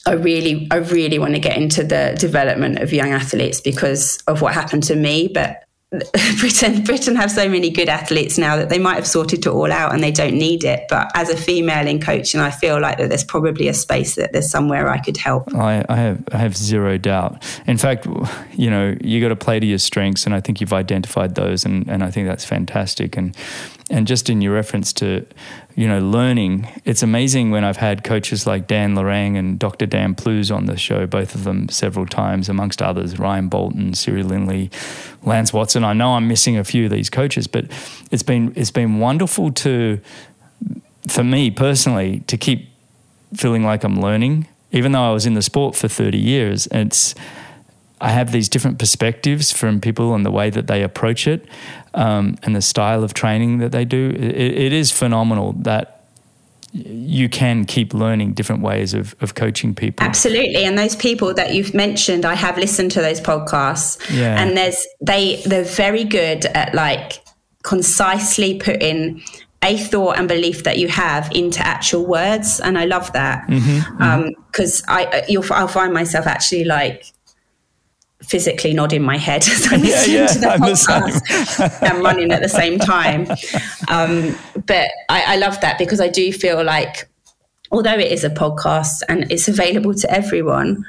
I really, I really want to get into the development of young athletes because of what happened to me. But Britain Britain have so many good athletes now that they might have sorted it all out and they don't need it. But as a female in coaching, I feel like that there's probably a space that there's somewhere I could help. I, I have I have zero doubt. In fact, you know, you got to play to your strengths, and I think you've identified those, and, and I think that's fantastic. And and just in your reference to you know, learning. It's amazing when I've had coaches like Dan Lorang and Dr. Dan Plews on the show, both of them several times, amongst others, Ryan Bolton, Siri Lindley, Lance Watson. I know I'm missing a few of these coaches, but it's been it's been wonderful to for me personally to keep feeling like I'm learning, even though I was in the sport for 30 years. It's I have these different perspectives from people and the way that they approach it um, and the style of training that they do. It, it is phenomenal that you can keep learning different ways of, of coaching people. Absolutely. And those people that you've mentioned, I have listened to those podcasts. Yeah. And there's they they're very good at like concisely putting a thought and belief that you have into actual words and i love that because mm-hmm, mm-hmm. um, i you'll i'll find myself actually like physically nodding my head as I'm listening yeah, yeah, to the I'm podcast and running at the same time. Um, but I, I love that because I do feel like, although it is a podcast and it's available to everyone,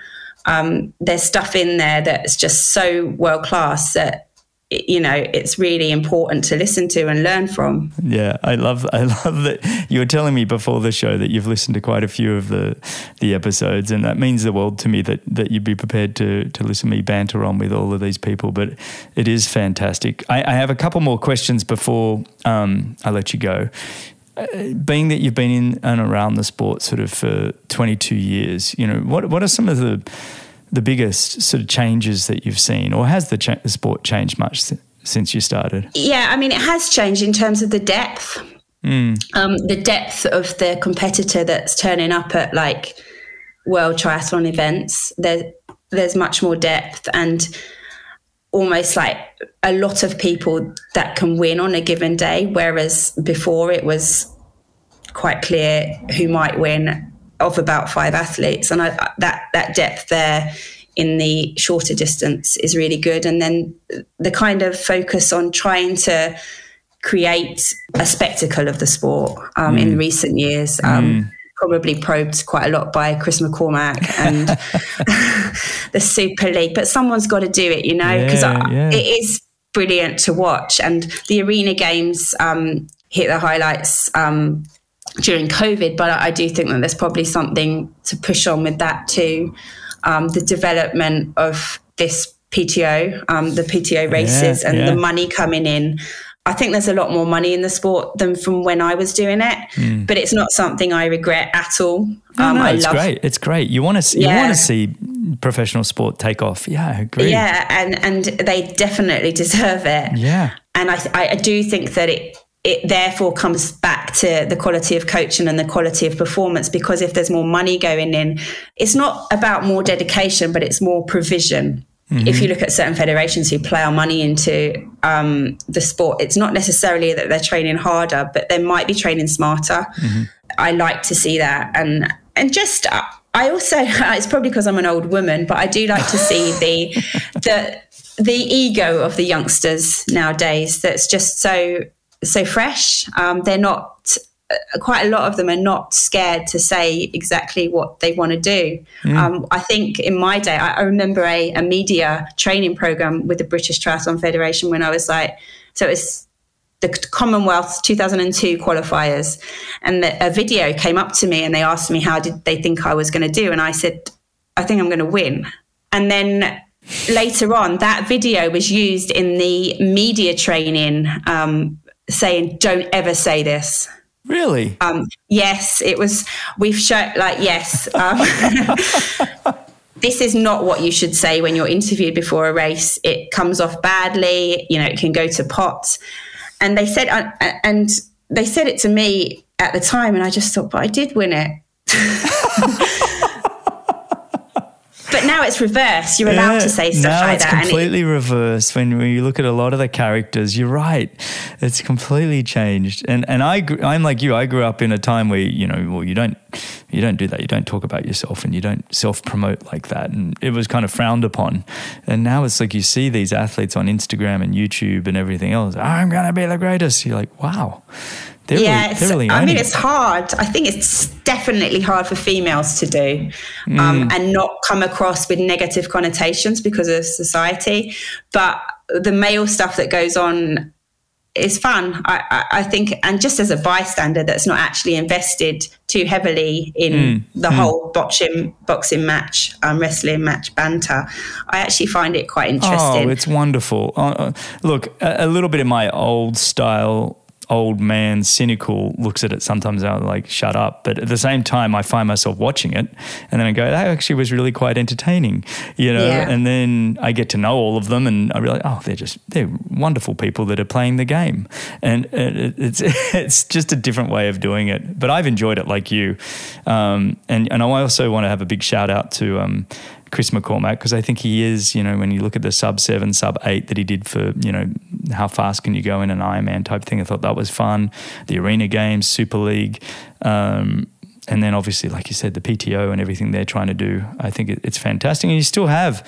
um, there's stuff in there that's just so world class that you know it's really important to listen to and learn from. Yeah i love i love that you were telling me before the show that you've listened to quite a few of the the episodes and that means the world to me that that you'd be prepared to to listen to me banter on with all of these people but it is fantastic. I, I have a couple more questions before um, i let you go. Uh, being that you've been in and around the sport sort of for 22 years you know what what are some of the the biggest sort of changes that you've seen, or has the, cha- the sport changed much since you started? Yeah, I mean, it has changed in terms of the depth. Mm. Um, the depth of the competitor that's turning up at like world triathlon events. There, there's much more depth and almost like a lot of people that can win on a given day, whereas before it was quite clear who might win of about five athletes, and I, that that depth there in the shorter distance is really good. And then the kind of focus on trying to create a spectacle of the sport um, mm. in recent years. Um, mm. Probably probed quite a lot by Chris McCormack and the Super League, but someone's got to do it, you know, because yeah, yeah. it is brilliant to watch. And the arena games um, hit the highlights um, during COVID, but I do think that there's probably something to push on with that too. Um, the development of this PTO, um, the PTO races, yeah, and yeah. the money coming in. I think there's a lot more money in the sport than from when I was doing it, mm. but it's not something I regret at all. No, um, no, it's love, great. It's great. You want to see, yeah. you want to see professional sport take off. Yeah, I agree. Yeah, and and they definitely deserve it. Yeah, and I I do think that it it therefore comes back to the quality of coaching and the quality of performance because if there's more money going in, it's not about more dedication, but it's more provision. Mm-hmm. If you look at certain federations who plow money into um, the sport, it's not necessarily that they're training harder, but they might be training smarter. Mm-hmm. I like to see that, and and just uh, I also it's probably because I'm an old woman, but I do like to see the the the ego of the youngsters nowadays. That's just so so fresh. Um, they're not uh, quite a lot of them are not scared to say exactly what they want to do. Mm. Um, I think in my day, I, I remember a, a, media training program with the British Triathlon Federation when I was like, so it was the Commonwealth 2002 qualifiers, and the, a video came up to me and they asked me how did they think I was going to do, and I said, I think I'm going to win. And then later on, that video was used in the media training um, saying, "Don't ever say this." Really? Um, yes, it was. We've shown like yes. Um, this is not what you should say when you're interviewed before a race. It comes off badly. You know, it can go to pot. And they said, uh, and they said it to me at the time, and I just thought, but I did win it. But now it's reversed. You're allowed to say stuff now like it's that. It's completely reversed. When, when you look at a lot of the characters, you're right. It's completely changed. And and I I'm like you. I grew up in a time where you know, well, you don't you don't do that. You don't talk about yourself and you don't self promote like that. And it was kind of frowned upon. And now it's like you see these athletes on Instagram and YouTube and everything else. I'm gonna be the greatest. You're like, wow. They're yeah, really, really I mean, it's hard. I think it's definitely hard for females to do um, mm. and not come across with negative connotations because of society. But the male stuff that goes on is fun, I, I, I, think. And just as a bystander that's not actually invested too heavily in mm. the mm. whole boxing, boxing match, um, wrestling match banter, I actually find it quite interesting. Oh, it's wonderful. Uh, uh look, a, a little bit of my old style old man cynical looks at it sometimes I'm like shut up. But at the same time I find myself watching it and then I go that actually was really quite entertaining you know? Yeah. and then I get to know all of them and I realize oh they're just they're wonderful people that are playing the game. And it's it's just a different way of doing it. But I've enjoyed it like you. Um, and and I also want to have a big shout out to um, Chris McCormack because I think he is, you know, when you look at the sub seven, sub eight that he did for, you know, how fast can you go in an Ironman type thing. I thought that was fun. The Arena Games, Super League, um, and then obviously, like you said, the PTO and everything they're trying to do. I think it's fantastic. And you still have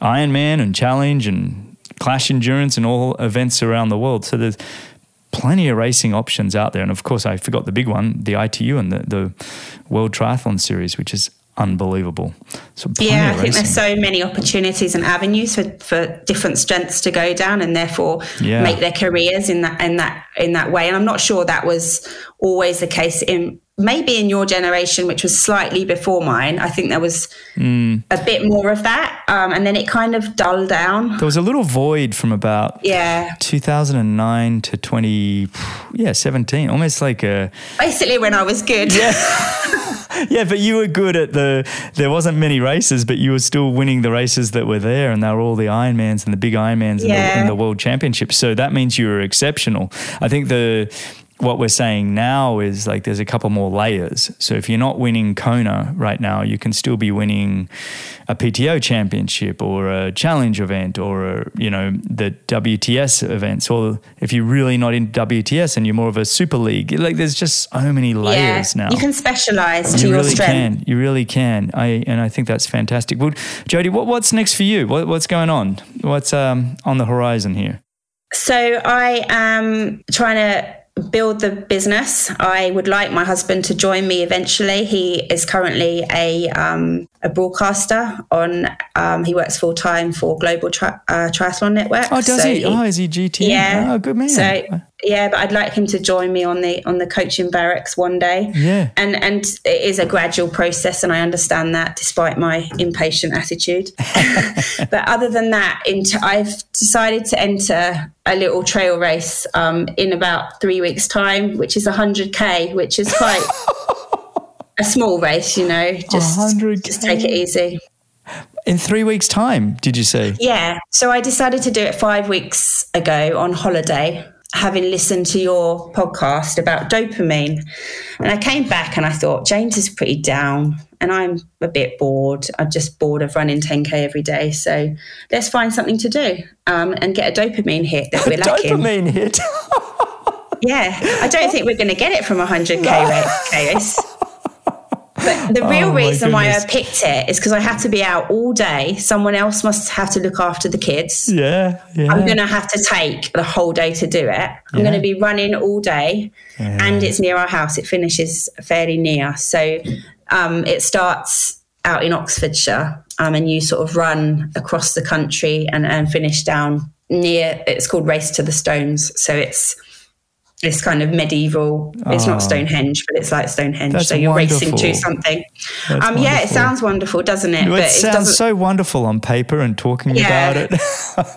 Ironman and Challenge and Clash Endurance and all events around the world. So there's plenty of racing options out there. And of course, I forgot the big one, the ITU and the, the World Triathlon Series, which is unbelievable. So yeah, I think there's so many opportunities and avenues for, for different strengths to go down and therefore yeah. make their careers in that in that in that way. And I'm not sure that was always the case in maybe in your generation, which was slightly before mine, I think there was mm. a bit more of that. Um, and then it kind of dulled down. There was a little void from about yeah 2009 to 20, yeah, 17, almost like a. Basically, when I was good. Yeah. yeah, but you were good at the. There wasn't many races, but you were still winning the races that were there, and they were all the Ironmans and the big Ironmans yeah. and, the, the World Championships. So that means you were exceptional. I think the what we're saying now is like there's a couple more layers. So if you're not winning Kona right now, you can still be winning a PTO championship or a challenge event or a, you know the WTS events. Or if you're really not in WTS and you're more of a super league, like there's just so many layers yeah, now. You can specialize to you your really strength. Can. You really can. I and I think that's fantastic. Well, Jodie, what, what's next for you? What, what's going on? What's um, on the horizon here? So I am trying to build the business. I would like my husband to join me eventually. He is currently a um, a broadcaster on. Um, he works full time for Global tri- uh, Triathlon Network. Oh, does so he? Oh, is he GT? Yeah. Oh, good man. So yeah, but I'd like him to join me on the on the coaching barracks one day. Yeah. And and it is a gradual process, and I understand that despite my impatient attitude. but other than that, into, I've decided to enter a little trail race um, in about three weeks' time, which is 100k, which is quite a small race, you know. Just 100K. just take it easy. In three weeks' time, did you say? Yeah. So I decided to do it five weeks ago on holiday having listened to your podcast about dopamine. And I came back and I thought, James is pretty down and I'm a bit bored. I'm just bored of running 10K every day. So let's find something to do um, and get a dopamine hit that we're lacking. Dopamine hit? yeah. I don't think we're going to get it from 100K race. But the real oh, reason why I picked it is because I had to be out all day. Someone else must have to look after the kids. Yeah, yeah. I'm going to have to take the whole day to do it. I'm yeah. going to be running all day, yeah. and it's near our house. It finishes fairly near, so um, it starts out in Oxfordshire, um, and you sort of run across the country and, and finish down near. It's called Race to the Stones, so it's this kind of medieval. It's oh, not Stonehenge, but it's like Stonehenge. So you're wonderful. racing to something. Um, yeah, it sounds wonderful, doesn't it? it but sounds it so wonderful on paper and talking yeah. about it.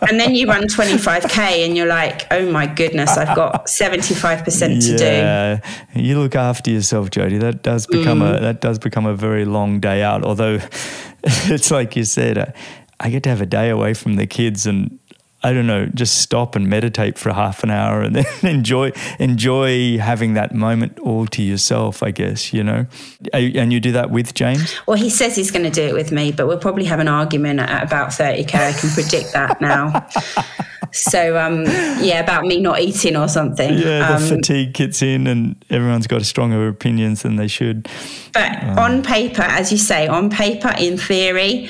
and then you run 25k, and you're like, oh my goodness, I've got 75% to do. You look after yourself, Jodie. That does become mm. a that does become a very long day out. Although it's like you said, I get to have a day away from the kids and I don't know, just stop and meditate for half an hour and then enjoy enjoy having that moment all to yourself. I guess you know, and you do that with James. Well, he says he's going to do it with me, but we'll probably have an argument at about thirty k. I can predict that now. so um, yeah, about me not eating or something. Yeah, the um, fatigue kicks in, and everyone's got stronger opinions than they should. But um, on paper, as you say, on paper, in theory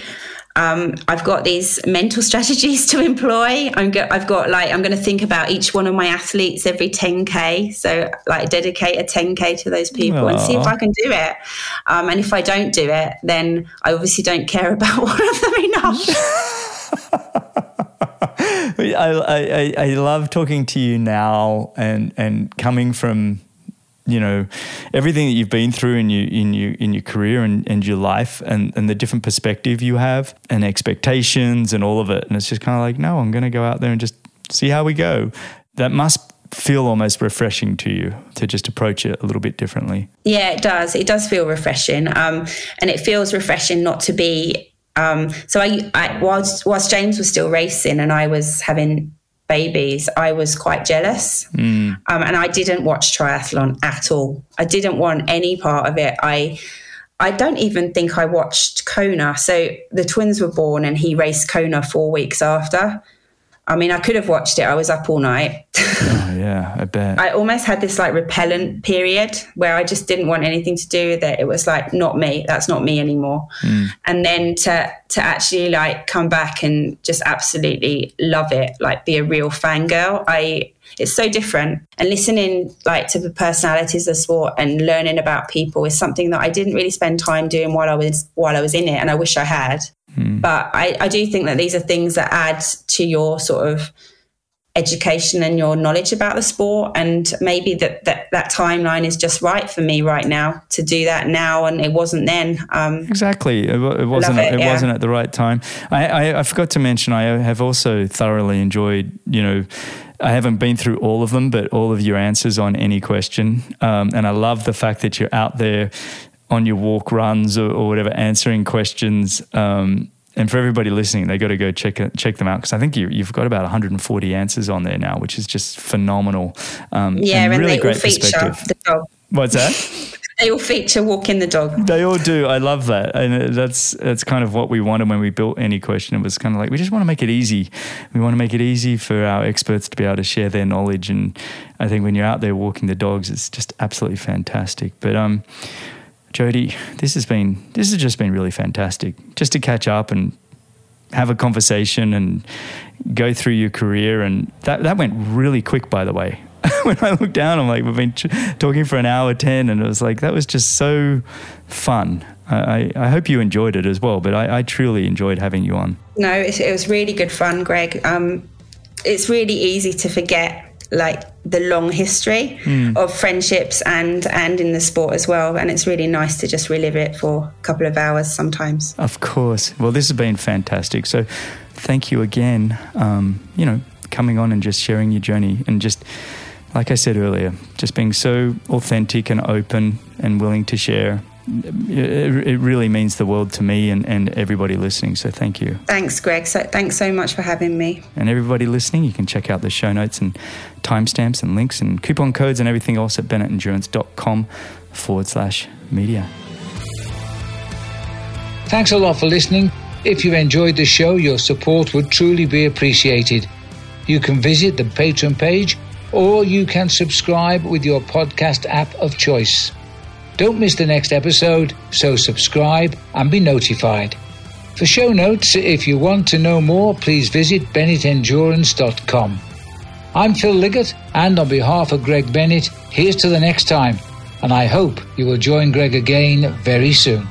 um, I've got these mental strategies to employ. I'm go- I've got like I'm going to think about each one of my athletes every 10k. So like dedicate a 10k to those people Aww. and see if I can do it. Um, and if I don't do it, then I obviously don't care about one of them enough. I, I, I love talking to you now and and coming from you know everything that you've been through in your in your in your career and, and your life and, and the different perspective you have and expectations and all of it. And it's just kind of like no i'm to go out there and just see how we go. That must feel almost refreshing to you to just approach it a little bit differently. Yeah it does. It does feel refreshing um, and it feels refreshing not to be um, so I, I whilst, whilst james was still racing and i was having babies, I was quite jealous. Mm. Um, and I didn't watch triathlon at all. I didn't want any part of it. I I don't even think I watched Kona. So the twins were born and he raced Kona four weeks after. I mean, I could have watched it. I was up all night. oh, yeah, I bet. I almost had this like repellent period where I just didn't want anything to do with it. It was like not me. That's not me anymore. Mm. And then to to actually like come back and just absolutely love it, like be a real fangirl. I it's so different. And listening like to the personalities of sport and learning about people is something that I didn't really spend time doing while I was while I was in it, and I wish I had. Mm. But I, I do think that these are things that add to your sort of education and your knowledge about the sport and maybe that, that that timeline is just right for me right now to do that now and it wasn't then um, exactly it, it wasn't it, it yeah. wasn't at the right time I, I, I forgot to mention I have also thoroughly enjoyed you know I haven't been through all of them, but all of your answers on AnyQuestion. Um, and I love the fact that you're out there on your walk runs or, or whatever, answering questions. Um, and for everybody listening, they got to go check check them out because I think you, have got about 140 answers on there now, which is just phenomenal. Um, yeah, and, and really great perspective. What's that? they all feature walking the dog. They all do. I love that, and that's that's kind of what we wanted when we built AnyQuestion. It was kind of like we just want to make it easy. We want to make it easy for our experts to be able to share their knowledge, and I think when you're out there walking the dogs, it's just absolutely fantastic. But um Jodie, this has been this has just been really fantastic. Just to catch up and have a conversation and go through your career and that that went really quick by the way. when I look down, I'm like, we've been talking for an hour 10, and it was like, that was just so fun. I, I hope you enjoyed it as well, but I, I truly enjoyed having you on. No, it, it was really good fun, Greg. Um, it's really easy to forget like the long history mm. of friendships and and in the sport as well and it's really nice to just relive it for a couple of hours sometimes of course well this has been fantastic so thank you again um, you know coming on and just sharing your journey and just like i said earlier just being so authentic and open and willing to share it, really means the world to me and, and everybody listening. So thank you. Thanks, Greg. So thanks so much for having me. And everybody listening, you can check out the show notes and timestamps and links and coupon codes and everything else at bennettendurance.com forward slash media. Thanks a lot for listening. If you enjoyed the show, your support would truly be appreciated. You can visit the Patreon page or you can subscribe with your podcast app of choice. Don't miss the next episode, so subscribe and be notified. For show notes, if you want to know more, please visit bennettendurance.com. I'm Phil Liggett, and on behalf of Greg Bennett, here's to the next time, and I hope you will join Greg again very soon.